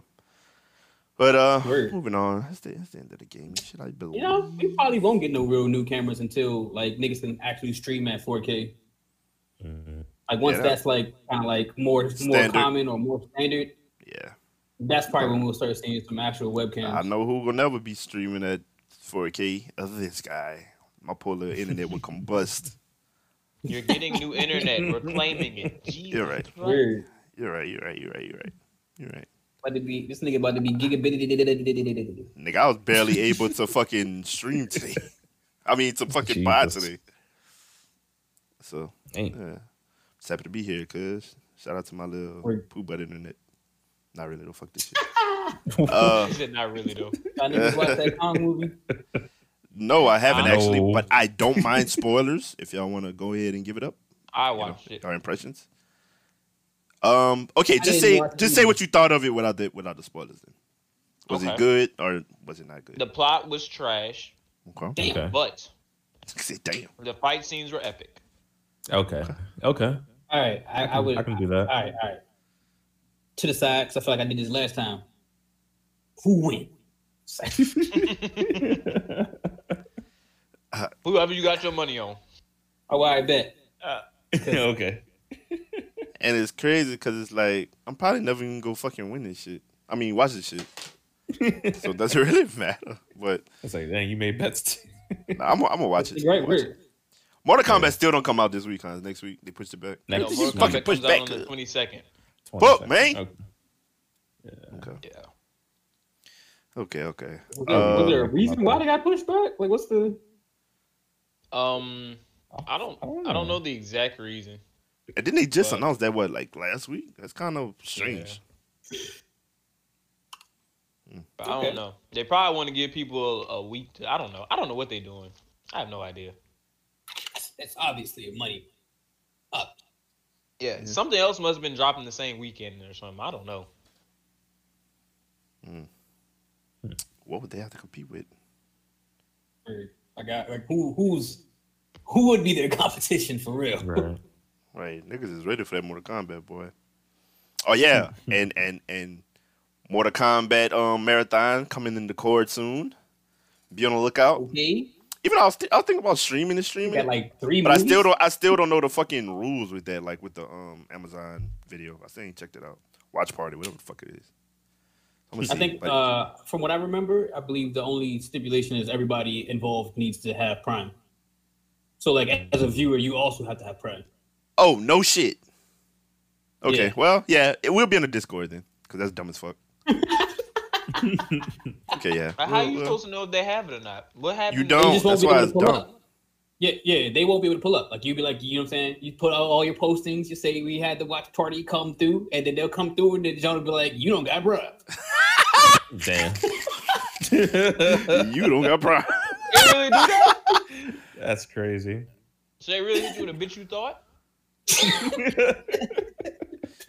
But uh, Word. moving on. That's the, that's the end of the game. Should I believe? you know, we probably won't get no real new cameras until like niggas can actually stream at 4K. Mhm. Like once Yeah, that- that's like kind of like more more common or more standard, Yeah, that's probably when we'll start seeing some actual webcams. I know who will never be streaming at 4K. of this guy, my poor little internet will combust. You're getting new internet. We're claiming it. [LAUGHS] Jesus You're right. Christ. You're right. You're right. You're right. You're right. You're right. About to be this nigga about to be gigabit. Nigga, I was barely able to fucking stream today. [LAUGHS] I mean, to fucking buy today. So, Ain't yeah. Just happy to be here, cuz. Shout out to my little Word. poo butt internet. Not really, though. Fuck this shit. [LAUGHS] uh, He not really though. Y'all niggas watch that [LAUGHS] Kong movie? No, I haven't No. actually, but I don't mind spoilers if y'all want to go ahead and give it up. I you know, it. Our impressions. Um. Okay, just say just it say what you thought of it without the without the spoilers. Then was it good or was it not good? The plot was trash, okay. Damn. Okay. but [LAUGHS] Say, Damn. the fight scenes were epic. Okay. Okay. All right, I, I would. I can do that. All right, all right to the side because I feel like I did this last time. Who win? [LAUGHS] Uh, whoever you got your money on. Oh, I bet. Uh, [LAUGHS] okay. [LAUGHS] and it's crazy because it's like I'm probably never even go fucking win this shit. I mean, watch this shit. so it doesn't really matter. But it's like, dang, you made bets. nah, I'm, gonna watch it. Right, watch it. Mortal Kombat yeah. still don't come out this week, huh? Next week they pushed it back. Next no, Mortal Kombat comes back. out on the 22nd. Book me. Okay. Yeah. Okay. yeah. Okay. Okay. Was there, uh, was there a um, reason why they got pushed back? Like, what's the? Um, I don't. I don't know, I don't know the exact reason. And didn't they just but... announce that what like last week? That's kind of strange. Yeah. Hmm. I don't know. They probably want to give people a, a week. To, I don't know. I don't know what they're doing. I have no idea. That's obviously a money. Up. Yeah, something else must have been dropping the same weekend or something. I don't know. What would they have to compete with? I got like who who's who would be their [LAUGHS] competition for real? Right. [LAUGHS] Right, niggas is ready for that Mortal Kombat, boy. Oh yeah, [LAUGHS] and and and Mortal Kombat um marathon coming in the cord soon. Be on the lookout. Okay, Even though I was, th- I was thinking about streaming and we streaming, got like three. but I still don't. I still don't know the fucking rules with that, like with the um Amazon video. I still ain't checked it out. Watch party, whatever the fuck it is. I'm gonna I see, think uh, from what I remember, I believe the only stipulation is everybody involved needs to have Prime. So, like as a viewer, you also have to have Prime. oh no shit. Okay, Yeah. well yeah, it will be on the Discord then, because that's dumb as fuck. [LAUGHS] [LAUGHS] okay, yeah. How Well, you well, supposed to know if they have it or not? What happened? You don't. just won't that's be why it's dumb. up. Yeah, yeah, they won't be able to pull up. Like you'd be like, you know what I'm saying? You put out all your postings, you say we had the watch party come through, and then they'll come through, and then John will be like, you don't got bruh. [LAUGHS] Damn. you don't got Prime. They really do that? [LAUGHS] That's crazy. So they really hit you with a bitch you thought?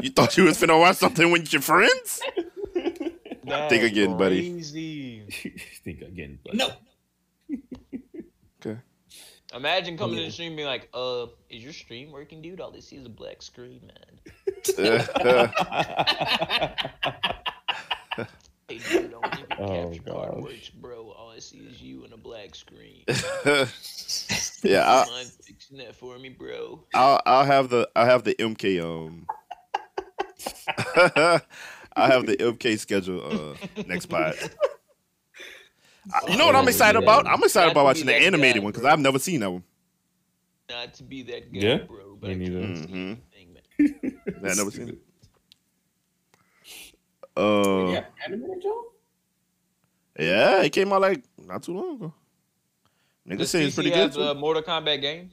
You thought you was finna watch something with your friends? That's again, buddy. [LAUGHS] Think again, but No, [LAUGHS] Okay. Imagine coming to the stream and being like, uh, is your stream working, dude? All they see is a black screen, man. [LAUGHS] Hey, dude, don't even Oh, capture card works, bro. All I see is you in a black screen. yeah, I'll, Mind fixing that for me, bro? I'll I'll have the I'll have the MK um I'll have the MK schedule uh next pod. I- you know what I'm excited about? I'm excited about watching the animated one because I've never seen that one. Not to be that guy, Yeah? bro. But Me I neither. can't see Mhm. anything, man. [LAUGHS] I've never seen it. Uh, yeah, animated Joe. yeah, it came out like not too long ago. Niggas Does say it's PC pretty good have too. the Mortal Kombat game?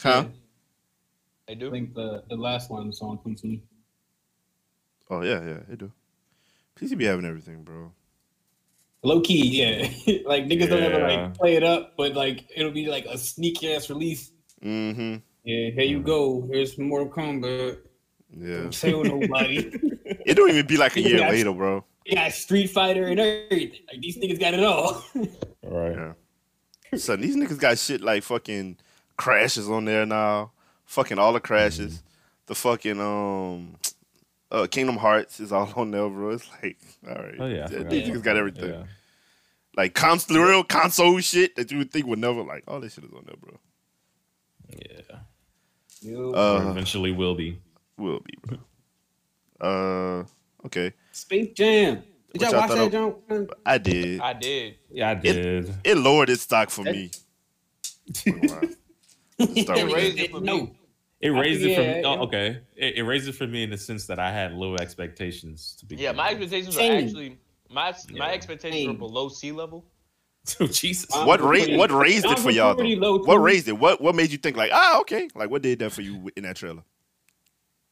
Huh? They I do. I think the the last one was on Quincy. Oh yeah, yeah, it do. PC be having everything, bro. Low key, yeah. [LAUGHS] like niggas don't ever Yeah. like play it up, but like it'll be like a sneaky ass release. Mm-hmm. Yeah, here you go. Here's Mortal Kombat. Yeah. Don't tell nobody. [LAUGHS] It don't even be like a [LAUGHS] year Yeah. later, bro. Yeah, Street Fighter and everything. Like these niggas got it all. All right. Yeah. Son, these niggas got shit like fucking crashes on there now. Fucking all the crashes. The fucking um uh Kingdom Hearts is all [LAUGHS] on there, bro. It's like, all right. Oh yeah. I forgot These niggas got everything. Yeah. Like console real console shit that you would think would never like all this shit is on there, bro. Yeah. Yo, Uh eventually will be. will be, bro. Uh okay. Space Jam. Did What y'all y'all watch that, of- John? I did. I did. Yeah, I did. It lowered its stock for me. [LAUGHS] It raised it for no. Me. It I raised it for yeah, me. Oh, okay. It, it raised it for me in the sense that I had low expectations to be. Yeah, my expectations were actually my my Yeah. expectations were below sea level. [LAUGHS] Oh Jesus. What Mine's ra- what raised it for y'all though? low, What raised it? What what made you think like ah okay like what did that for you in that trailer?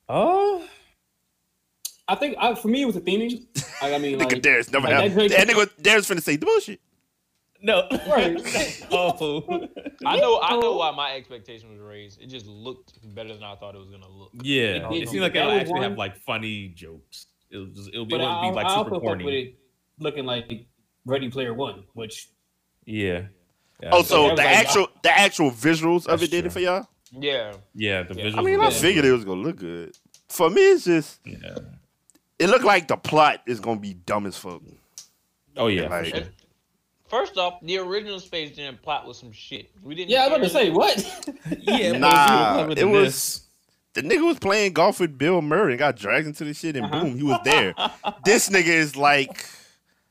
Oh. I think I, for me it was a theming. I, I mean, [LAUGHS] Nigga like, Darius never like, happened. that That Drake- nigga Darius finna say the bullshit. No. Right. [LAUGHS] oh. I know. I know why my expectation was raised. It just looked better than I thought it was gonna look. Yeah. It- It seemed like that it'll was actually have like funny jokes. It'll just it'll be, But it'll I, be like I super also fuck with corny. it looking like Ready Player One, which Yeah. yeah. Oh, so Yeah, the like- actual the actual visuals of it did true. it for y'all? Yeah. yeah, the Yeah. visuals. I mean, I were Yeah. figured it was gonna look good. For me, it's just Yeah. it looked like the plot is gonna be dumb as fuck. Oh yeah. Like- for sure. First off, the original Space Jam plot was some shit. We didn't. yeah, I was about to say what? [LAUGHS] Yeah. Nah, clever it was this. the nigga was playing golf with Bill Murray and got dragged into the shit, and Uh-huh. boom, he was there. [LAUGHS] this nigga is like,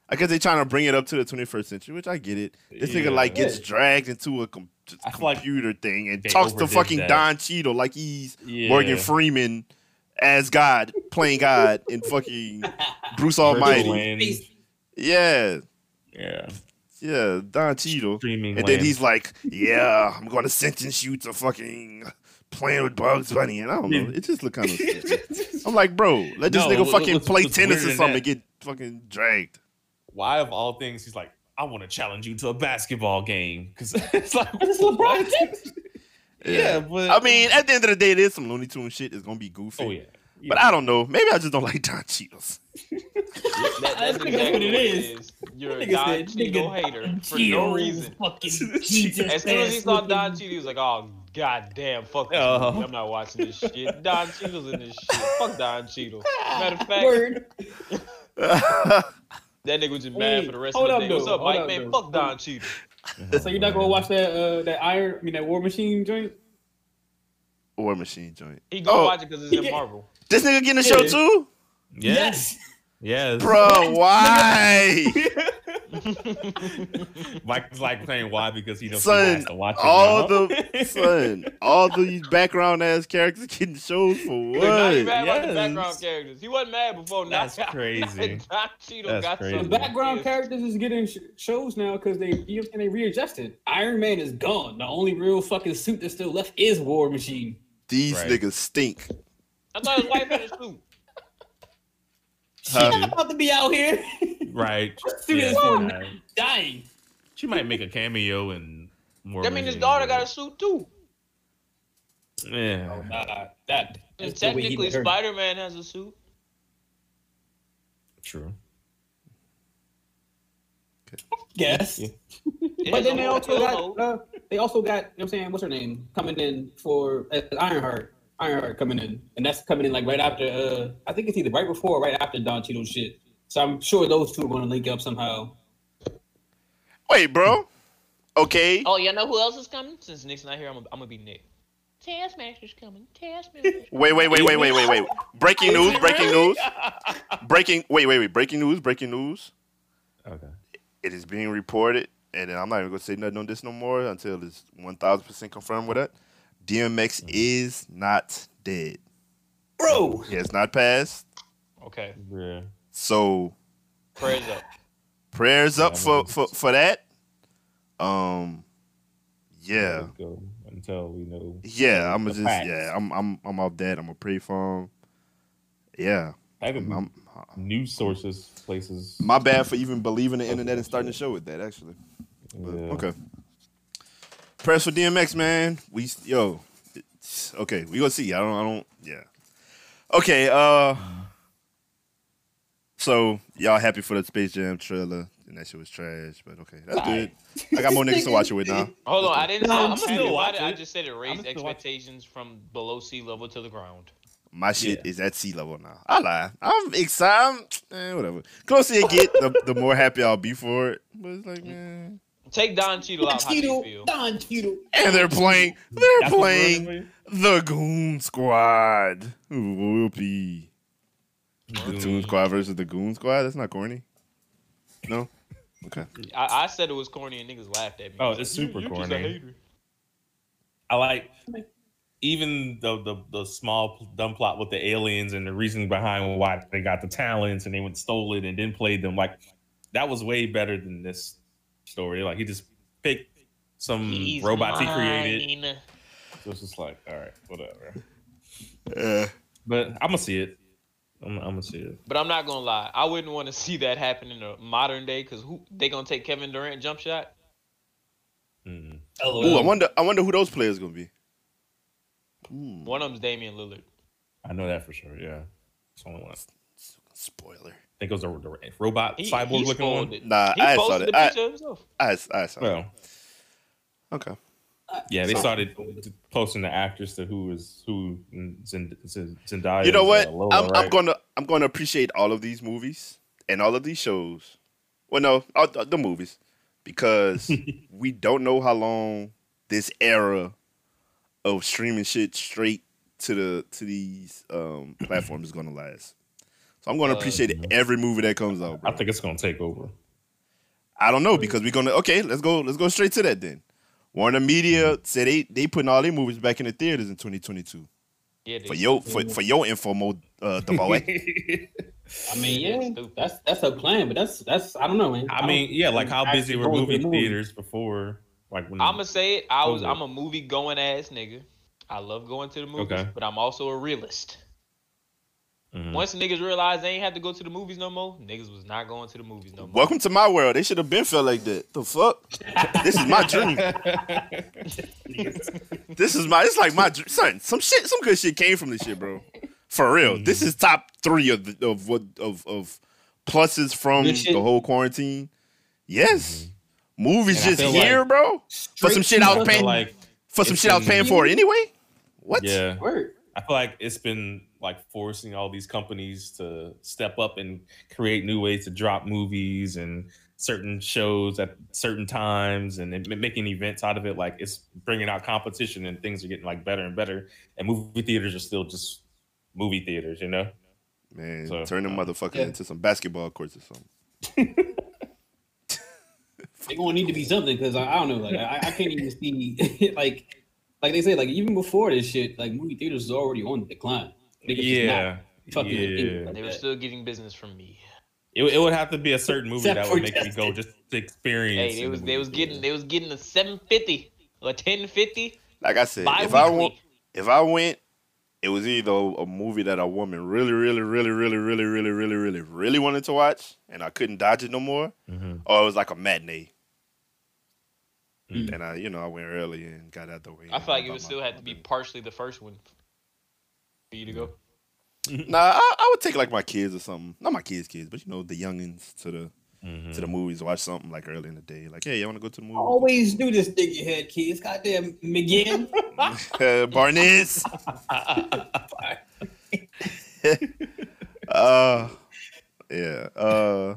I guess they trying to bring it up to the 21st century, which I get it. This Yeah. nigga like gets dragged into a com- I feel like computer thing and talks to fucking that. Don Cheadle like he's Yeah. Morgan Freeman as God playing God in fucking Bruce Almighty. Yeah, Yeah. Yeah, Don Cheadle. Streaming. And then he's like, "Yeah, I'm going to sentence you to fucking playing with Bugs Bunny." And I don't know, it just looked kind of. I'm like, bro, let this No, nigga fucking what's- play what's tennis or something that- and get fucking dragged. why of all things he's like i want to challenge you to a basketball game because [LAUGHS] it's like [LAUGHS] It's LeBron James. yeah but I mean, at the end of the day, there's some Looney Tune shit. It's gonna be goofy. oh yeah, But I don't know. Maybe I just don't [LAUGHS] like Don Cheadle's. That, that's exactly what it is. what is. You're a Nigga Don said, Cheadle nigga, hater for no reason. Fucking [LAUGHS] Jesus As soon as he saw Don looking- Cheadle, he was like, "Oh god damn, fuck this movie. I'm not watching this shit. Don Cheadle's in this shit. Fuck Don Cheadle." Matter of [LAUGHS] fact, Word. that nigga was just mad Hey, for the rest hold of up, the day. What's up, hold Mike? up, Man, though. fuck Don Cheadle. So you're not gonna watch that uh that Iron I mean that War Machine joint? War Machine joint. He gonna Oh. watch it because it's in Yeah. Marvel. This nigga getting a show Yeah. too, yes yes bro. Why? [LAUGHS] Mike's like saying why because he knows Son, he has to watch it all now. the [LAUGHS] son, all these background ass characters getting shows for Look, now he what? mad about the Yes. background characters. He wasn't mad before. Now That's [LAUGHS] crazy. Don Cheadle That's got crazy. The some background characters is getting sh- shows now because they you know, and they readjusted. Iron Man is gone. The only real fucking suit that's still left is War Machine. These Right. niggas stink. I thought his wife had a suit. [LAUGHS] She's Huh? not about to be out here right [LAUGHS] Suit Yeah, is for right. dying. she might make a cameo and more That means his daughter got a suit too. yeah Nah, that And that's the way he technically, let her- Spider Man has a suit. true Yes. Yeah. It But has then a they whole also got mode. uh, they also got you know what I'm saying what's her name coming in for uh, Ironheart Ironheart coming in and that's coming in like right after uh I think it's either right before or right after Don Cheadle shit so I'm sure those two are going to link up somehow Wait, bro. Okay. Oh, you know who else is coming? Since Nick's not here, I'm, I'm gonna be Nick. Taskmaster's coming. Taskmaster's [LAUGHS] Wait, wait, wait, wait, wait, wait, wait. Breaking news. Breaking news. Breaking. Wait, wait, wait. Breaking news. Breaking news. okay It is being reported, and I'm not even gonna say nothing on this no more until it's 1,000 percent confirmed with that. DMX is not dead. bro He has not passed. Okay, yeah So prayers up. prayers up Yeah, for, for for that. Um. Yeah. Go until we know Yeah. I'm The just. facts. Yeah. I'm. I'm. I'm off that. I'm gonna pray for him. Yeah. I have I'm, news sources places my bad for even believing the internet and starting the show with that. Actually. But, Yeah. Okay. Press for DMX, man. We yo. it's- Okay, we gonna see. I don't. I don't. Yeah. Okay. Uh. So y'all happy for the Space Jam trailer? And that shit was trash, but okay, that's good. I got more niggas to watch it with now. [LAUGHS] Hold on, I didn't. No, I'm, I'm I'm still still watching I just said it raised expectations from below sea level to the ground. My shit Yeah. is at sea level now. I lie. I'm excited. Eh, whatever. Closer you get, the, the more happy I'll be for it. But it's like, man. Take Don Cheadle out. How do you feel? Don Cheadle And they're playing. They're That's playing the Goon Squad. Whoopee. The Goon Squad versus the Goon Squad. That's not corny. No. Okay. I, I said it was corny and niggas laughed at me. Oh, Like, it's "You- super you just a corny. hater." I like even the, the the small dumb plot with the aliens and the reason behind why they got the talents and they went stole it and then played them. Like that was way better than this story. Like he just picked some He's robots he created. mine. So it's just like, all right, whatever. Uh, But I'm gonna see it. I'm, I'm gonna see it. But I'm not gonna lie, I wouldn't want to see that happen in a modern day because who they gonna take Kevin Durant jump shot? Ooh, I wonder. I wonder who those players gonna be. Hmm. One of them's Damian Lillard. I know that for sure. Yeah, it's the only one. I think it was the, the robot He, cyborg he looking spoiled one. it. Nah, he I saw posted that. the I- picture himself. I, I saw. Well, okay. yeah, they So- started posting the actors to who is who. and Zend- Zend- Zendaya. You know what? uh, Lola, I'm, I'm gonna I'm gonna appreciate all of these movies and all of these shows. Well, no, all, the- the movies because [LAUGHS] we don't know how long this era of streaming shit straight to the to these um, platforms is gonna last. So I'm gonna Uh, appreciate every movie that comes out. Bro. I think it's gonna take over. I don't know because we're gonna okay. Let's go. Let's go straight to that then. Warner Media said they they putting all their movies back in the theaters in 2022. Yeah, For your for, for your info, Mo uh, [LAUGHS] Devoe. I mean, yeah, that's that's a plan, but that's that's I don't know, man. I mean, yeah, like how busy were going to movie the movie. theaters before? Like when I'm gonna say it. I was. Over. I'm a movie going ass nigga. I love going to the movies, Okay. but I'm also a realist. Mhm. Once niggas realized they ain't have to go to the movies no more, niggas was not going to the movies no more. Welcome to my world. They should have been felt like that. The fuck? this is my [LAUGHS] dream. This is my. It's like my dr- son. Some shit. Some good shit came from this shit, bro. For real. This is top three of the, of what of of pluses from the whole quarantine. Yes. Movies And just here, like- bro. For some shit I was paying like for some shit I was paying for anyway. What? yeah, Word. I feel like it's been like forcing all these companies to step up and create new ways to drop movies and certain shows at certain times and making events out of it. Like it's bringing out competition and things are getting like better and better. And movie theaters are still just movie theaters, you know? Man, So, turn them uh, motherfuckers yeah. into some basketball courts or something. [LAUGHS] They gonna need to be something because I, I don't know, like I, I can't even see [LAUGHS] like like they say, like even before this shit, like movie theaters is already on the decline. Niggas Yeah. fucking Yeah. things They were still getting business from me. It, it would have to be a certain movie Except that would for make me go just to experience. Hey, they was the they was getting they was getting a seven fifty or ten fifty Like I said, if I weekly. want, if I went, it was either a movie that a woman really, really, really, really, really, really, really, really, really wanted to watch, and I couldn't dodge it no more, Mhm. or it was like a matinee. Mm. And I, you know, I went early and got out the way. I feel like it would still have to be partially the first one for you to go. [LAUGHS] Nah, I, I would take like my kids or something. Not my kids' kids, but you know, the youngins to the Mhm. to the movies. Watch something like early in the day. Like, hey, you want to go to the movie? Always do this thing you had, kids. Goddamn McGinn. [LAUGHS] uh, Barnes. [LAUGHS] uh, yeah. Uh,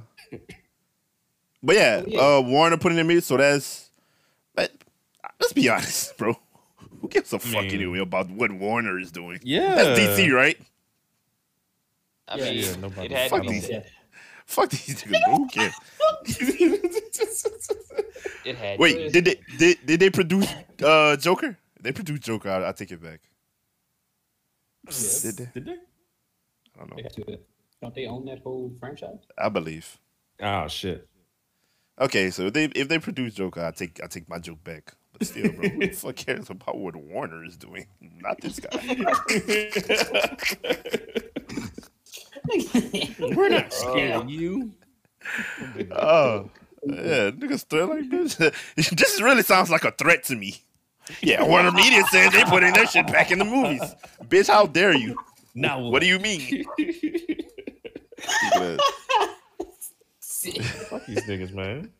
but yeah, Yeah. uh, Warner put it in me, so that's. But let's be honest, bro. Who gives a fuck mean- anyway about what Warner is doing? Yeah. That's DC, right? I Yeah, mean, yeah, nobody- it had Fuck these- said. [LAUGHS] Fuck these niggas. Who cares? [LAUGHS] It had. to. Wait, did they did, did they produce uh Joker? They produced Joker. I, I take it back. Yes. Did they? Did they? I don't know. They got to- Don't they own that whole franchise? I believe. Oh shit. Okay, so if they if they produce Joker, I take I take my joke back. But still, bro, who the fuck cares about what Warner is doing? Not this guy. [LAUGHS] We're not oh. scared of you. Oh, yeah, niggas threat like this. [LAUGHS] this really sounds like a threat to me. Yeah, Warner Media says they putting their shit back in the movies. Bitch, how dare you? Now What do you mean? [LAUGHS] Fuck these niggas, man.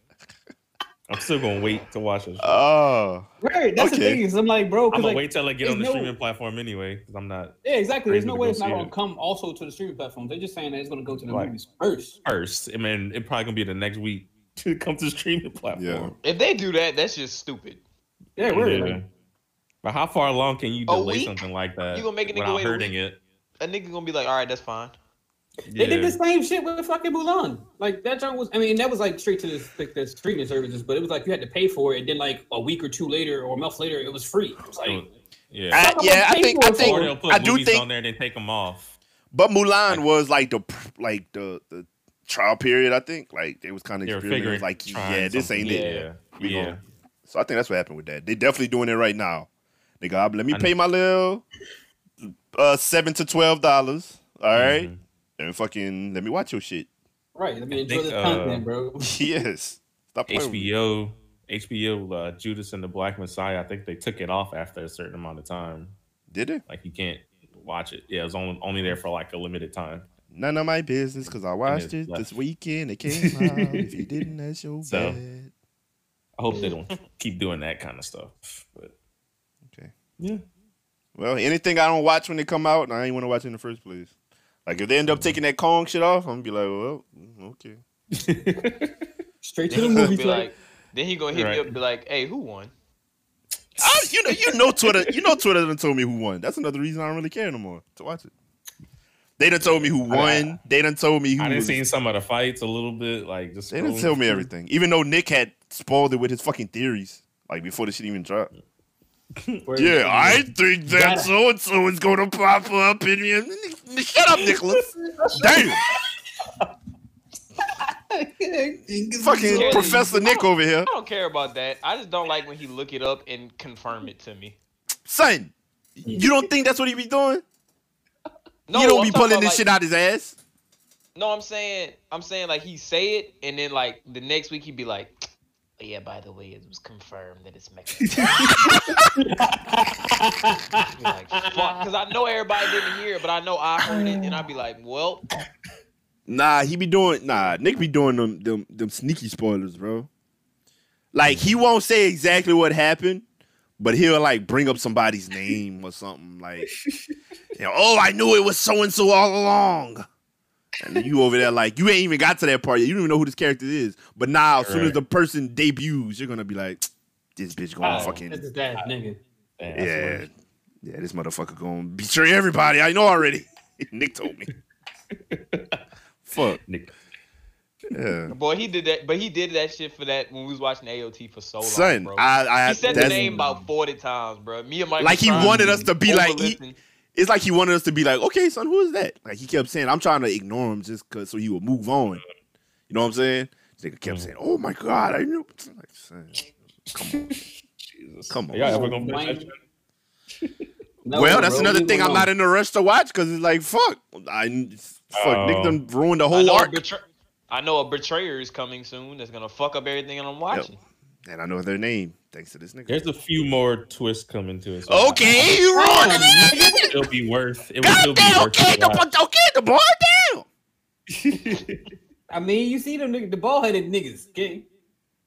I'm still gonna wait to watch it. Oh, Right, that's Okay. the thing. Is I'm like, bro, I'm gonna like, wait till I get on the no- streaming platform anyway, because I'm not yeah, exactly. There's no way it's not gonna it. come also to the streaming platform. They're just saying that it's gonna go to the Right. movies first. first. I mean, it probably gonna be the next week [LAUGHS] to come to the streaming platform. Yeah. If they do that, that's just stupid. Yeah, we're Yeah. like, But how far along can you delay something like that? You gonna make a nigga without wait a hurting week? it? A nigga gonna be like, all right, that's fine. They did Yeah. the same shit with fucking Mulan. Like that joint was. I mean, that was like straight to the, like, the streaming services, but it was like you had to pay for it. And then like a week or two later, or a month later, it was free. It was like, Yeah. I, How yeah, I much think I paperwork or they'll think put I do think, on there and then take them off. but Mulan was like the like the the trial period. I think like it was kind of experimenting. figuring Like, yeah, this something. ain't it. Yeah. We Yeah. gonna- So I think that's what happened with that. They definitely doing it right now. They go, let me pay my little uh seven to twelve dollars. All right, Mhm. And fucking let me watch your shit. right. Let me I enjoy think, the uh, content, bro. [LAUGHS] [LAUGHS] yes, stop playing with me. HBO HBO uh, Judas and the Black Messiah. I think they took it off after a certain amount of time. Did it? Like you can't watch it. Yeah, it was only only there for like a limited time. None of my business because I watched it's it left. this weekend. It [LAUGHS] came out. if you didn't, that's your So- bad. I hope they don't keep doing that kind of stuff. But Okay. yeah, Well, anything I don't watch when they come out, I ain't want to watch in the first place. Like if they end up taking that Kong shit off, I'm gonna be like, well, okay. [LAUGHS] Straight to the movie. be like, like, then he gonna hit me up and be like, "Hey, who won?" I, you know, you know Twitter, you know Twitter done told me who won. That's another reason I don't really care no more to watch it. They done told me who won. They done told me who. I didn't was- see some of the fights a little bit, like just. They didn't tell me everything, even though Nick had spoiled it with his fucking theories, like before the shit even dropped. Where- Yeah, I think that so and so is going to pop up in here. Shut up, Nicholas. Damn, [LAUGHS] fucking Yeah, Professor Nick over here, I don't care about that. I just don't like when he look it up and confirm it to me. son. You don't think that's what he be doing? No, you don't I'm be pulling this like- shit out his ass. No, I'm saying, I'm saying like he say it, and then like the next week he'd be like, oh, "Yeah, by the way, it was confirmed that it's Mexican." [LAUGHS] Be like, fuck, because I know everybody didn't hear it, but I know I heard it, and I'd be like, well, Nah, he be doing nah. Nick be doing them them them sneaky spoilers, bro. Like he won't say exactly what happened, but he'll like bring up somebody's name or something. Like, you [LAUGHS] know, oh, I knew it was so and so all along. And you over there like you ain't even got to that part yet. You don't even know who this character is. But now, as soon as the person debuts, you're gonna be like, this bitch gonna Oh, fucking This is that nigga. Damn, yeah, yeah. This motherfucker gonna betray everybody. I know already. [LAUGHS] Nick told me. [LAUGHS] Fuck. Nick. Yeah. boy, he did that, but he did that shit for that when we was watching AOT for so long, Son, bro. I, I he said the name about forty times, bro. Me and Mike Like he wanted us to be like, he- overlisten. It's like he wanted us to be like, okay, son, who is that? Like he kept saying, I'm trying to ignore him just cause so he would move on. You know what I'm saying? This nigga kept Mhm. saying, oh my god, I knew. Like, son, come on, [LAUGHS] Jesus. come on. Are y'all ever gonna Mine- that? [LAUGHS] No, well, that's another thing. I'm not in a rush to watch because it's like, fuck, I fuck, Nick Oh. done ruined the whole know, a arc, betray- I know a betrayer is coming soon that's gonna fuck up everything I'm watching. And I know their name thanks to this nigga. There's a few more twists coming to it. so I- Okay, you ruined it. It'll be worth. It will still be Goddamn, worth. okay, the the, watch. okay, the ball down. [LAUGHS] I mean, you see them nigga, the ball headed niggas. Okay.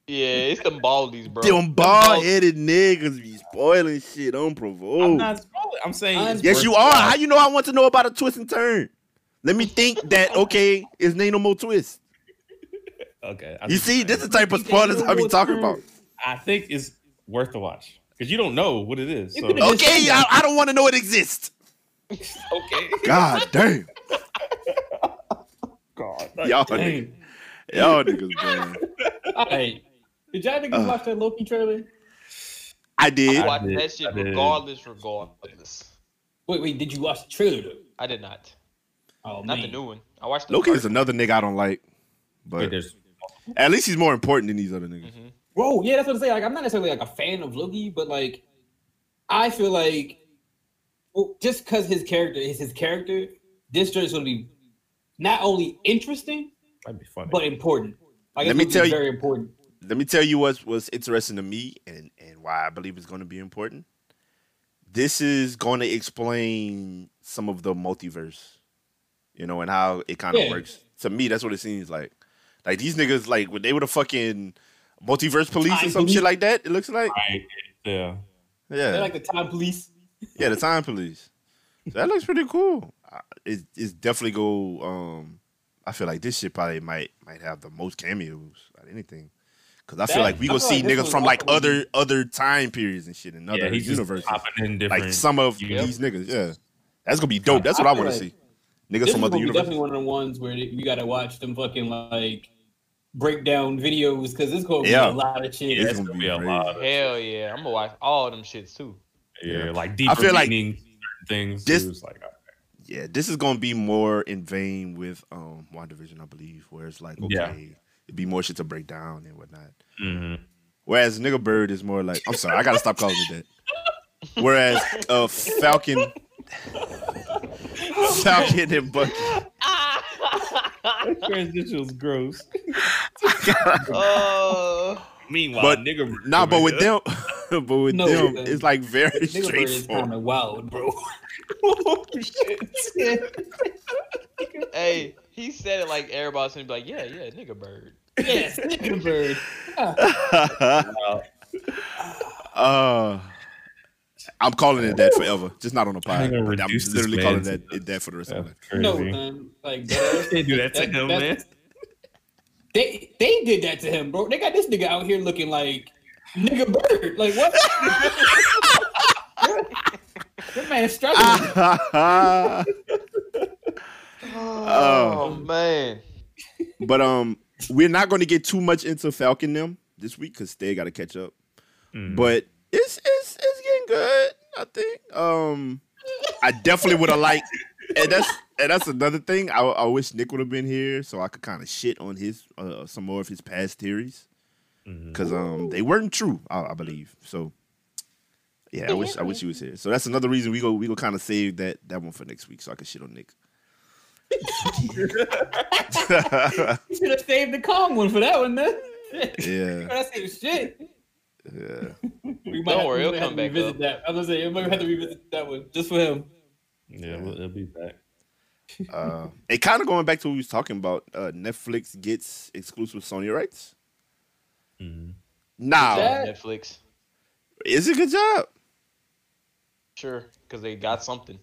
Yeah, it's them baldies, bro. Them bald headed niggas be spoiling shit unprovoked. I'm not spoiling. I'm saying. I'm- Yes, you are. watch. How you know I want to know about a twist and turn? Let me think that [LAUGHS] okay, is ain't no more twist. [LAUGHS] Okay. I You think- see, this is the type of spoilers I be talking about. I think it's worth the watch because you don't know what it is. So. Okay, I, I don't want to know it exists. [LAUGHS] okay. God damn, [LAUGHS] God. y'all, Dang. niggas, y'all niggas, man. Hey, did y'all niggas Uh. watch that Loki trailer? I did. I watched did, that shit regardless, regardless. Wait, wait, did you watch the trailer though? I did not. Oh Not man. the new one. I watched the Loki is another nigga I don't like, but there's. at least he's more important than these other niggas. Mhm. Bro, yeah, that's what I'm saying. Like, I'm not necessarily like a fan of Loki, but like, I feel like, well, just because his character is his character, this joint is gonna be not only interesting Might be funny. but important. Like, Let me tell you- very important. Let me tell you what's what's interesting to me and and why I believe it's going to be important. This is going to explain some of the multiverse, you know, and how it kind of Yeah. works. To me, that's what it seems like. Like these niggas, like when they were the fucking multiverse police or some police. shit like that. It looks like, Right. Yeah. yeah, They're like the time police. yeah, the time police. So that looks pretty cool. Uh, It, it's definitely go. Um, I feel like this shit probably might might have the most cameos out of anything. Cause I feel That- like we I gonna feel see like this niggas from like also- other other time periods and shit in other yeah, universes. in. Like some of Yep. these niggas, yeah. That's gonna be dope. That's what I, I feel want to like see. Niggas from other universes. definitely one of the ones where you gotta watch them fucking like breakdown videos because it's gonna be Yeah. a lot of shit. It's it's gonna gonna be be a lot. Of, Hell yeah, I'm gonna watch all them shits too. yeah, Yeah. like deeper feel like meaning things. this- too. It's like, Yeah, this is gonna be more in vain with um WandaVision, I believe, where it's like, okay, Yeah. it'd be more shit to break down and whatnot. hmm Whereas nigga bird is more like I'm sorry, I gotta stop calling it that. Whereas uh Falcon [LAUGHS] Falcon and Bucky. [LAUGHS] transition was gross. Uh, [LAUGHS] Meanwhile, But- nigga, bird Nah, but with them, [LAUGHS] but with No, them, man. it's like very Nigga bird is kind straightforward. of wild, bro. oh shit. Hey, he said it like everybody's gonna be like, yeah, yeah, nigga bird. yes, nigga bird. Wow. uh, I'm calling it that forever. Just not on the pod. I'm I'm literally calling that it that for the rest of my life. No, man. Like [LAUGHS] that, Can't do that to him, that- man. They they did that to him, bro. They got this nigga out here looking like nigga bird. Like what? [LAUGHS] that man struggling. [LAUGHS] Oh, man. but um, we're not going to get too much into Falcon them this week because they got to catch up. Mm. But it's it's it's getting good. I think. Um, I definitely would have liked, and that's and that's another thing. I, I wish Nick would have been here so I could kind of shit on his uh, some more of his past theories because um they weren't true. I, I believe so. Yeah, I wish I wish he was here. So that's another reason we go we go kind of save that that one for next week so I can shit on Nick. [LAUGHS] You should have saved the Kong one for that one, man. yeah, [LAUGHS] That's some shit. Yeah. [LAUGHS] We Don't worry, he'll come to back revisit up. that. I was gonna say, we might have to revisit that one just for him. Yeah, we'll, it'll be back. [LAUGHS] Uh, and kind of going back to what we was talking about, uh, Netflix gets exclusive Sony rights. Mhm. Now, That- Netflix. is it a good job? Sure, because they got something.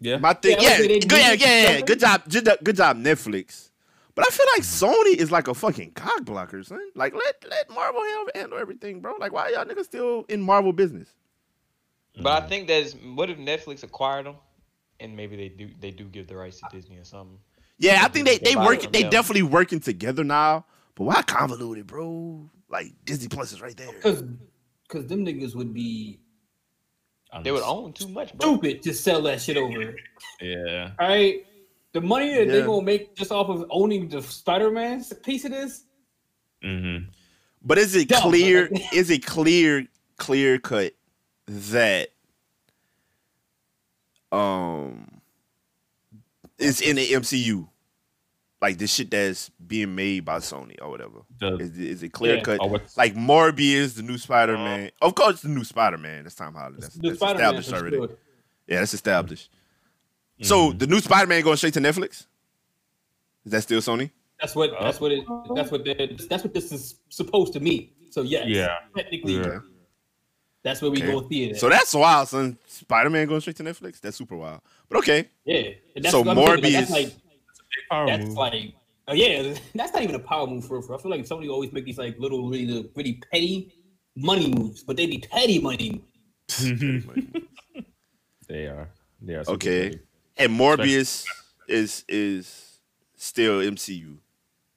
Yeah. My thing, Yeah, yeah, I would good, yeah, yeah, yeah, good job, good, job- good job, Netflix. But I feel like Sony is like a fucking cock blocker, son. Like let let Marvel handle, handle everything, bro. Like why y'all niggas still in Marvel business? But Mm. I think that's what if Netflix acquired them, and maybe they do they do give the rights to Disney or something. Yeah, I think they they Buy work, they yeah. definitely working together now. But why convoluted, bro? Like Disney Plus is right there. Cause, cause them niggas would be They would own too much, bro. stupid to sell that shit over. Yeah. All right, the money that they Yeah. gonna make just off of owning the Spider-Man piece of this. Mm-hmm. But is it Dumb, clear? is it clear, clear cut that um it's in the MCU? Like this shit that's being made by Sony or whatever. The, Is, is it clear Yeah. cut? oh, Like Morbius, the new Spider Man. Of course, the new Spider Man. That's Tom Holland. That's, that's established already. sure. Yeah, that's established. So Mhm. the new Spider Man going straight to Netflix? Is that still Sony? That's what. That's what it. That's what. That's what this is supposed to mean. So yes, Yeah. technically, Yeah. that's where we Okay. go theater. So that's wild, son. Spider Man going straight to Netflix? That's super wild. But okay. yeah. That's So what I'm like, Morbius- that's like that's move. like. Oh yeah, [LAUGHS] that's not even a power move for. for I feel like Sony always make these like little, really, really petty money moves, but they be petty money. [LAUGHS] they are. They are. Okay. big. And Morbius is is still MCU.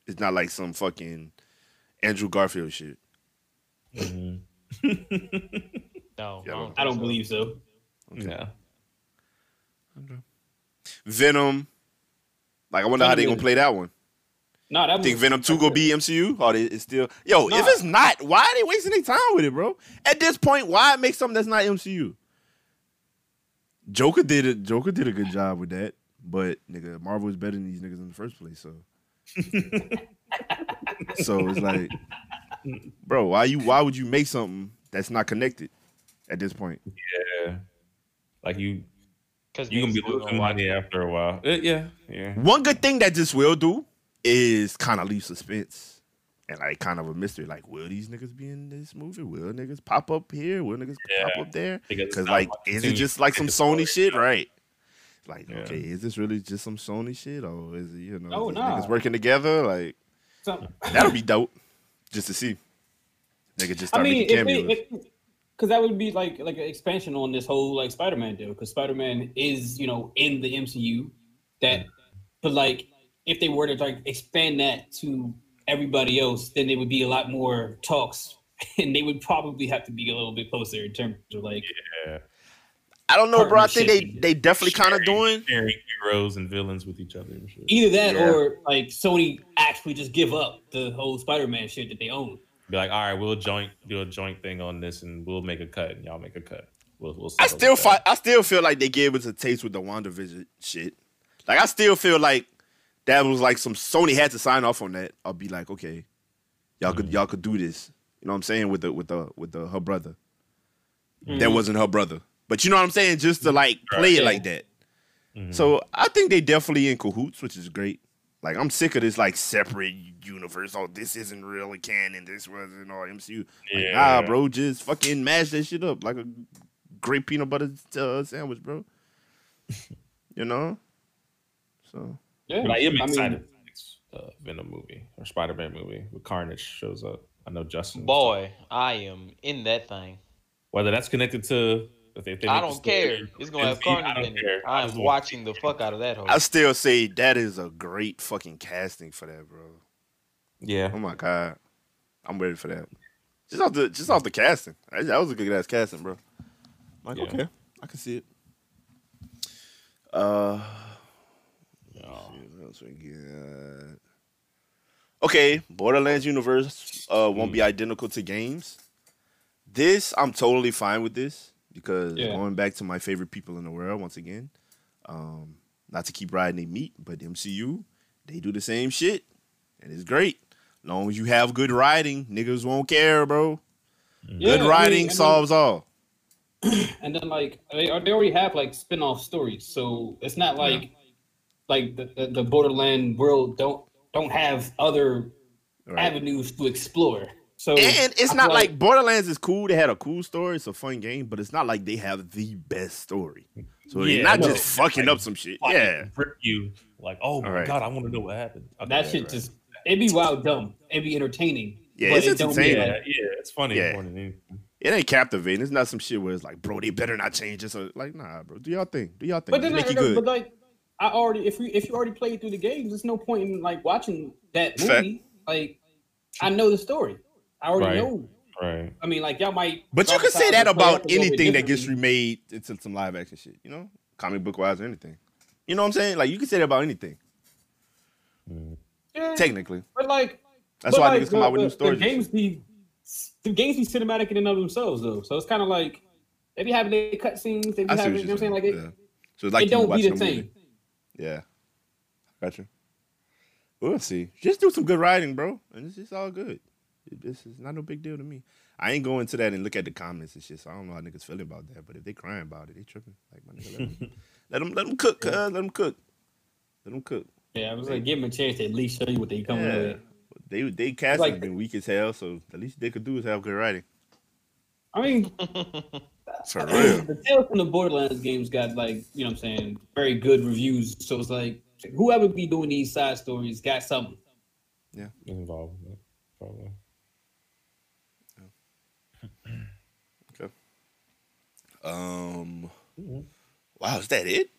It's not like some fucking Andrew Garfield shit. Mhm. [LAUGHS] No, Yeah, I don't I don't so. believe so. Yeah. Venom. Like I wonder how they Venom gonna play that one. No, that Think Venom 2 gonna be MCU? Or it's still Yo, Nah. if it's not, why are they wasting their time with it, bro? At this point, why make something that's not MCU? Joker did it. Joker did a good job with that. But nigga, Marvel is better than these niggas in the first place, so [LAUGHS] so it's like, bro, why you why would you make something that's not connected at this point? Yeah. Like you, Because you gonna be losing money after a while. Uh, yeah. Yeah. One good thing that this will do is kind of leave suspense and like kind of a mystery. Like, will these niggas be in this movie? Will niggas pop up here? Will nuggas pop Yeah. up there? Because it's Because not like, like is it just like some Sony story, shit, yeah. right? Like, Yeah. okay, is this really just some Sony shit, or is it you know No, is it nah. niggas working together? Like, So, [LAUGHS] that'll be dope, just to see. Nigga just [LAUGHS] I start mean, making if cameos. it, because that would be like like an expansion on this whole like Spider-Man deal. Because Spider-Man is you know in the MCU. That, but like if they were to like expand that to everybody else, then there would be a lot more talks, [LAUGHS] and they would probably have to be a little bit closer in terms of like Yeah. I don't know, bro. I think they they definitely kind of doing. Sharing heroes and villains with each other shit. either that Yeah. or like Sony actually just give up the whole Spider-Man shit that they own. Be like, all right, we'll joint do a joint thing on this, and we'll make a cut, and y'all make a cut. We'll, we'll I still fight. I still feel like they gave us a taste with the WandaVision shit. Like I still feel like that was like some Sony had to sign off on that. I'll be like, okay, y'all could y'all could do this. You know what I'm saying with the with the with the her brother. Mm-hmm. That wasn't her brother, but you know what I'm saying. Just to like play it like that. Mhm. So I think they definitely in cahoots, which is great. Like I'm sick of this like separate universe. Oh, this isn't really canon. This wasn't all MCU. Like, Yeah. nah, bro, just fucking mash that shit up like a great peanut butter uh, sandwich, bro. [LAUGHS] you know. So Yeah, But I am I mean, excited for the next uh, Venom movie or Spider Man movie with Carnage shows up. I know Justin. Boy, I am in that thing. Whether that's connected to. They, they I don't care. It's gonna have I Carnage don't in it. care. I I'm watching the fuck out of that. Hoe. I still say that is a great fucking casting for that, bro. Yeah. Oh my god, I'm ready for that. Just off the just off the casting, that that was a good ass casting, bro. Like Yeah. okay, I can see it. Uh, Yeah. what else we got? Okay, Borderlands universe uh won't be identical to games. This I'm totally fine with this because Yeah. going back to my favorite people in the world once again. Um, not to keep riding their meat, but MCU they do the same shit, and it's great. long as you have good writing, niggas won't care, bro. yeah, good I writing mean, and then- solves all. [CLEARS THROAT] and then like they, they already have like spin-off stories so it's not like like the, the, the borderland world don't don't have other Right. avenues to explore so And it's I not feel like, Borderlands is cool. They had a cool story. It's a fun game, but it's not like they have the best story. So they're Yeah, not no. just fucking Like, up some shit. Yeah. Rip you like, oh my Alright. god, I want to know what happened. Okay, that yeah, shit right. just it'd be wild dumb it'd be entertaining Yeah, but it's it don't entertaining. Yeah, like- yeah, it's funny Yeah. more than anything. It ain't captivating. It's not some shit where it's like, bro, they better not change this. Or, like, nah, bro. Do y'all thing. Do y'all thing. but then Make I, you good. but like I already if you if you already played through the games there's no point in like watching that Fact. movie like I know the story I already Right. know Right. I mean like y'all might But you y'all can say that about it a little bit anything that gets remade into some live action shit, you know? Comic book wise or anything. You know what I'm saying? Like, you can say that about anything, Yeah. technically. But like, That's but why like, niggas come the- out with new stories. The games be the games be cinematic in and of themselves though, so it's kind of like they be having their cutscenes. They be I see having, you know what I'm saying? Like it, yeah. So it's like it you don't be the a movie. same. Yeah. Gotcha. We'll see. Just do some good writing, bro. And it's just all good. It, this is not no big deal to me. I ain't going to that and look at the comments and shit. So I don't know how niggas feeling about that. But if they crying about it, they tripping. Like my nigga, let them, [LAUGHS] let them, let them cook. cuz. Uh, let them cook. Let them cook. Yeah, I was like, give them a chance to at least show you what they coming Yeah. with. They they casting Like- been weak as hell. So at least they could do is have good writing. I mean, [LAUGHS] For [CLEARS THROAT] real. the Tales from the Borderlands games got like, you know what I'm saying, very good reviews. So it's like whoever be doing these side stories got something. Yeah. Involved in that, probably. [CLEARS THROAT] Okay. Um. Wow, is that it?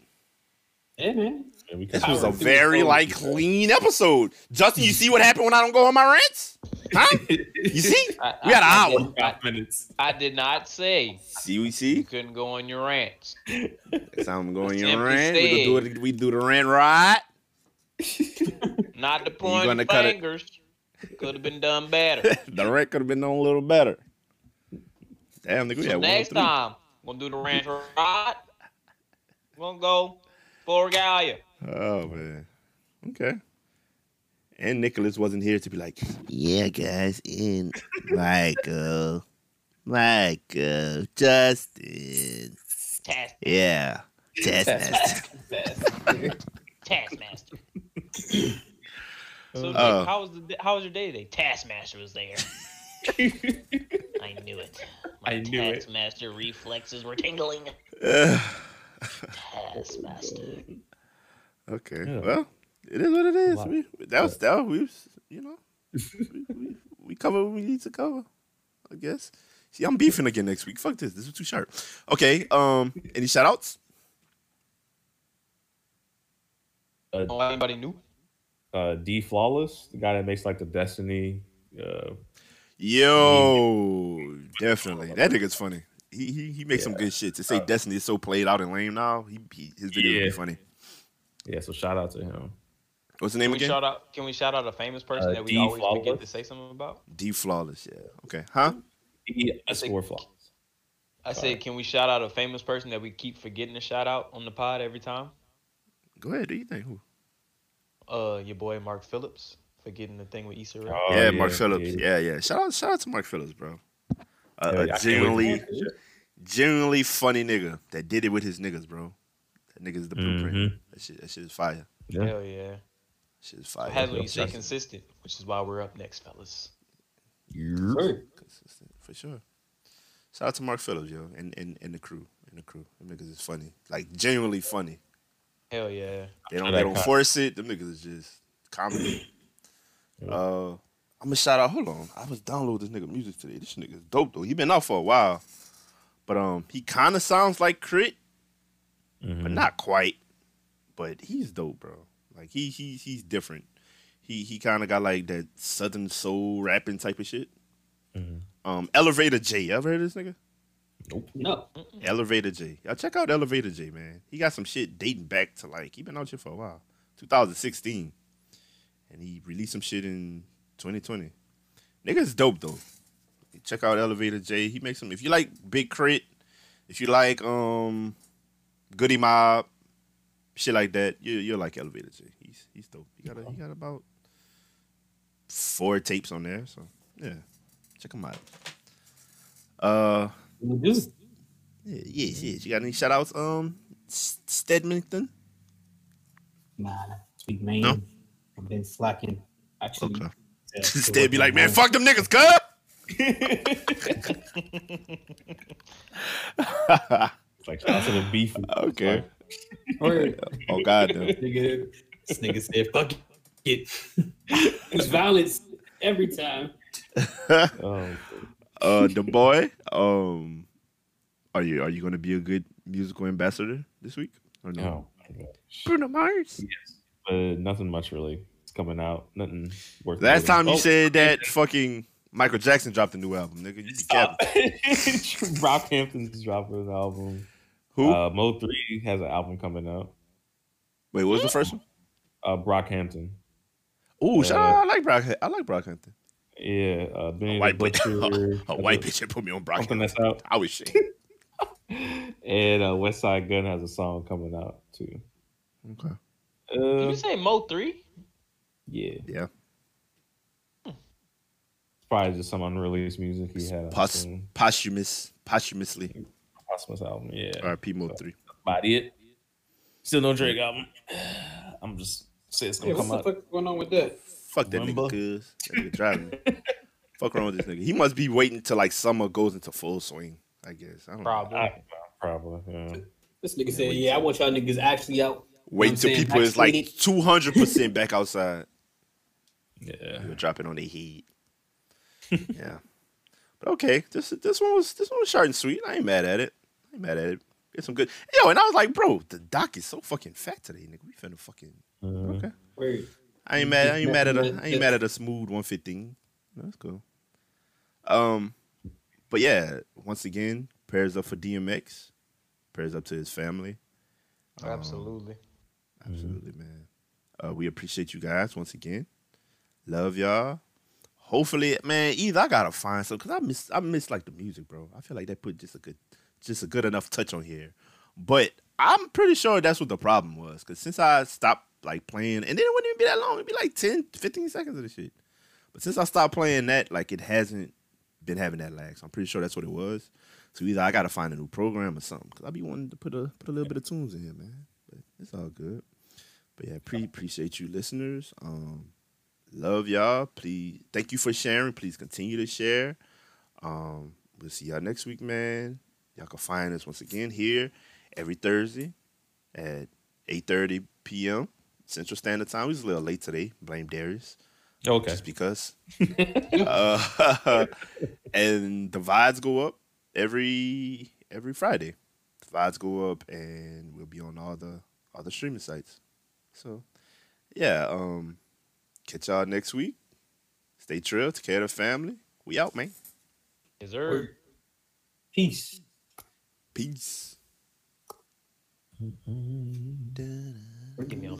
Yeah, man. Yeah, This was a very like clean episode. Justin, you see what happened when I don't go on my rants? Huh? [LAUGHS] You see? I, We got an I- hour. I, Five minutes. I did not say See, we see. you couldn't go on your rants. Next time I'm going your Simply rant. We do it. We do the rant right. [LAUGHS] Not the [LAUGHS] point gonna cut fingers. Could have been done better. the rant could have been done a little better. Damn, nigga, we so had one next three. time, we'll do the rant right. We're gonna go full regalia. Oh man. Okay. And Nicholas wasn't here to be like, yeah, guys, and Michael, Michael, Justin, Task, yeah, Taskmaster. Taskmaster. So, Nick, Oh. how was the how was your day today? Taskmaster was there. [LAUGHS] I knew it. My I knew it. Taskmaster reflexes were tingling. [SIGHS] Taskmaster. okay, Yeah. well, it is what it is. Lot. We, that was that. was- We, was, you know, we, we, [LAUGHS] we cover what we need to cover. I guess. See, I'm beefing again next week. Fuck this. This was too sharp. Okay. Um. Any shout outs? Oh, anybody new? Uh, D Flawless, the guy that makes like the Destiny. Uh, Yo, definitely. That nigga's funny. He he he makes some good shit. To say Uh, Destiny is so played out and lame now, he, he his videos would Yeah. be funny. yeah, so shout out to him. What's the Can name we again? shout out? Can we shout out a famous person Uh, that we D always Flawless. forget to say something about? D flawless. Yeah. Okay. Huh? D I think- score Flawless. I said, can we shout out a famous person that we keep forgetting to shout out on the pod every time? Go ahead. Do you think who? Uh, your boy Mark Phillips. for getting the thing with Issa Rae. Oh, yeah, Mark Phillips. yeah. Yeah, yeah. Shout out, shout out to Mark Phillips, bro. Uh, Yeah, a I genuinely, genuinely funny nigga that did it with his niggas, bro. That nigga's the blueprint. Mhm. That shit, that shit is fire. Yeah. Hell yeah. That shit is So fire. has when you stay consistent, which is why we're up next, fellas. Sure. Consistent, for sure. Shout out to Mark Phillips, yo, and, and, and the crew. And the crew. Them niggas is funny. Like genuinely funny. Hell yeah. They don't they don't force it. Them niggas is just comedy. uh I'm gonna shout out. Hold on, I was downloading this nigga music today. This nigga's dope though. He been out for a while, but um, he kind of sounds like K.R.I.T., Mhm. but not quite. But he's dope, bro. Like he he he's different. He he kind of got like that southern soul rapping type of shit. Mhm. Um, Elevator J. You ever heard of this nigga? Nope. No. Elevator J. Y'all check out Elevator J, man. He got some shit dating back to like he been out here for a while, 2016, and he released some shit in 2020. Nigga's dope though. Check out Elevator J. He makes some. If you like Big K.R.I.T., if you like um Goodie Mob, shit like that, you you like Elevator J. He's he's dope. He got a, he got about four tapes on there, so yeah, check him out. Uh. Do. Yeah, yes, yes. You got any shout outs? Um, S- Stedmonton? Nah, sweet man. No? I've been slacking. Actually, Okay. [LAUGHS] Stead be like, man, fuck them niggas. It's [LAUGHS] [LAUGHS] like shout out to the beef. okay. [LAUGHS] Oh, God, damn. nigga, this nigga said, "Fuck it." [LAUGHS] it's violence every time. [LAUGHS] Oh, uh, the boy, um, are you are you going to be a good musical ambassador this week? Or no? no. my gosh. Bruno Mars. Yes, But nothing much really. It's coming out. Nothing worth. Last noting. time you Oh, said that fucking Michael Jackson dropped a new album, nigga. You be Stop. capping. Brockhampton's dropping an album. Who? Uh, Mo three has an album coming out. Wait, what was the first one? Uh, Brockhampton. Ooh, Uh. I like Brock. I like Brockhampton. Yeah, uh, Benny A white bitch. Butcher. [LAUGHS] A white bitch put me on Something Brockhampton. that's out. I was shit. [LAUGHS] And uh, Westside Gunn has a song coming out too. Okay. Did Uh, you say Mo three? yeah, Yeah. it's probably just some unreleased music he had. Pos- posthumous, posthumously. Posthumous album. Yeah, R.P. Mo three. about it. Still no Drake album. [SIGHS] I'm just saying it's gonna Yeah, what come the out. fuck going on with that? Fuck that Remember? nigga, cuz. That nigga driving. [LAUGHS] Fuck wrong with this nigga. He must be waiting till like summer goes into full swing. I guess. I don't know. Probably. I- probably. Yeah. This nigga said, "Yeah, I want y'all niggas actually out." Wait I'm until saying people is like two hundred percent back outside. [LAUGHS] Yeah. You'll drop it on their heat. yeah. [LAUGHS] But okay, this this one was this one was short and sweet. I ain't mad at it. I ain't mad at it. Get some good. Yo, and I was like, bro, the doc is so fucking fat today, nigga. We finna fucking Mhm. okay. Wait. I ain't mad. I ain't mad at a. I ain't mad at a smooth one fifteen. That's cool. Um, but yeah, once again, prayers up for DMX. Prayers up to his family. Um, Absolutely. absolutely, man. Uh, we appreciate you guys once again. Love y'all. Hopefully, man. Either I gotta find some because I miss. I miss like the music, bro. I feel like they put just a good, just a good enough touch on here. But I'm pretty sure that's what the problem was. Because since I stopped like playing, and then it wouldn't even be that long. It'd be like 10, 15 seconds of the shit. But since I stopped playing that, like it hasn't been having that lag. So I'm pretty sure that's what it was. So either I gotta find a new program or something. Cause I be wanting to put a put a little bit of tunes in here, man. But it's all good. But yeah, pre appreciate you listeners. Um, love y'all. Please, thank you for sharing. Please continue to share. Um, we'll see y'all next week, man. Y'all can find us once again here every Thursday at 8:30 p.m. Central Standard Time. We was a little late today. Blame Darius Okay. just because. [LAUGHS] uh, [LAUGHS] and the vibes go up every every Friday. The vibes go up, and we'll be on all the all the streaming sites. So, yeah. Um, catch y'all next week. Stay trill. Take care of the family. We out, man. Yes, sir. Peace. Peace. Mm-hmm. Give me a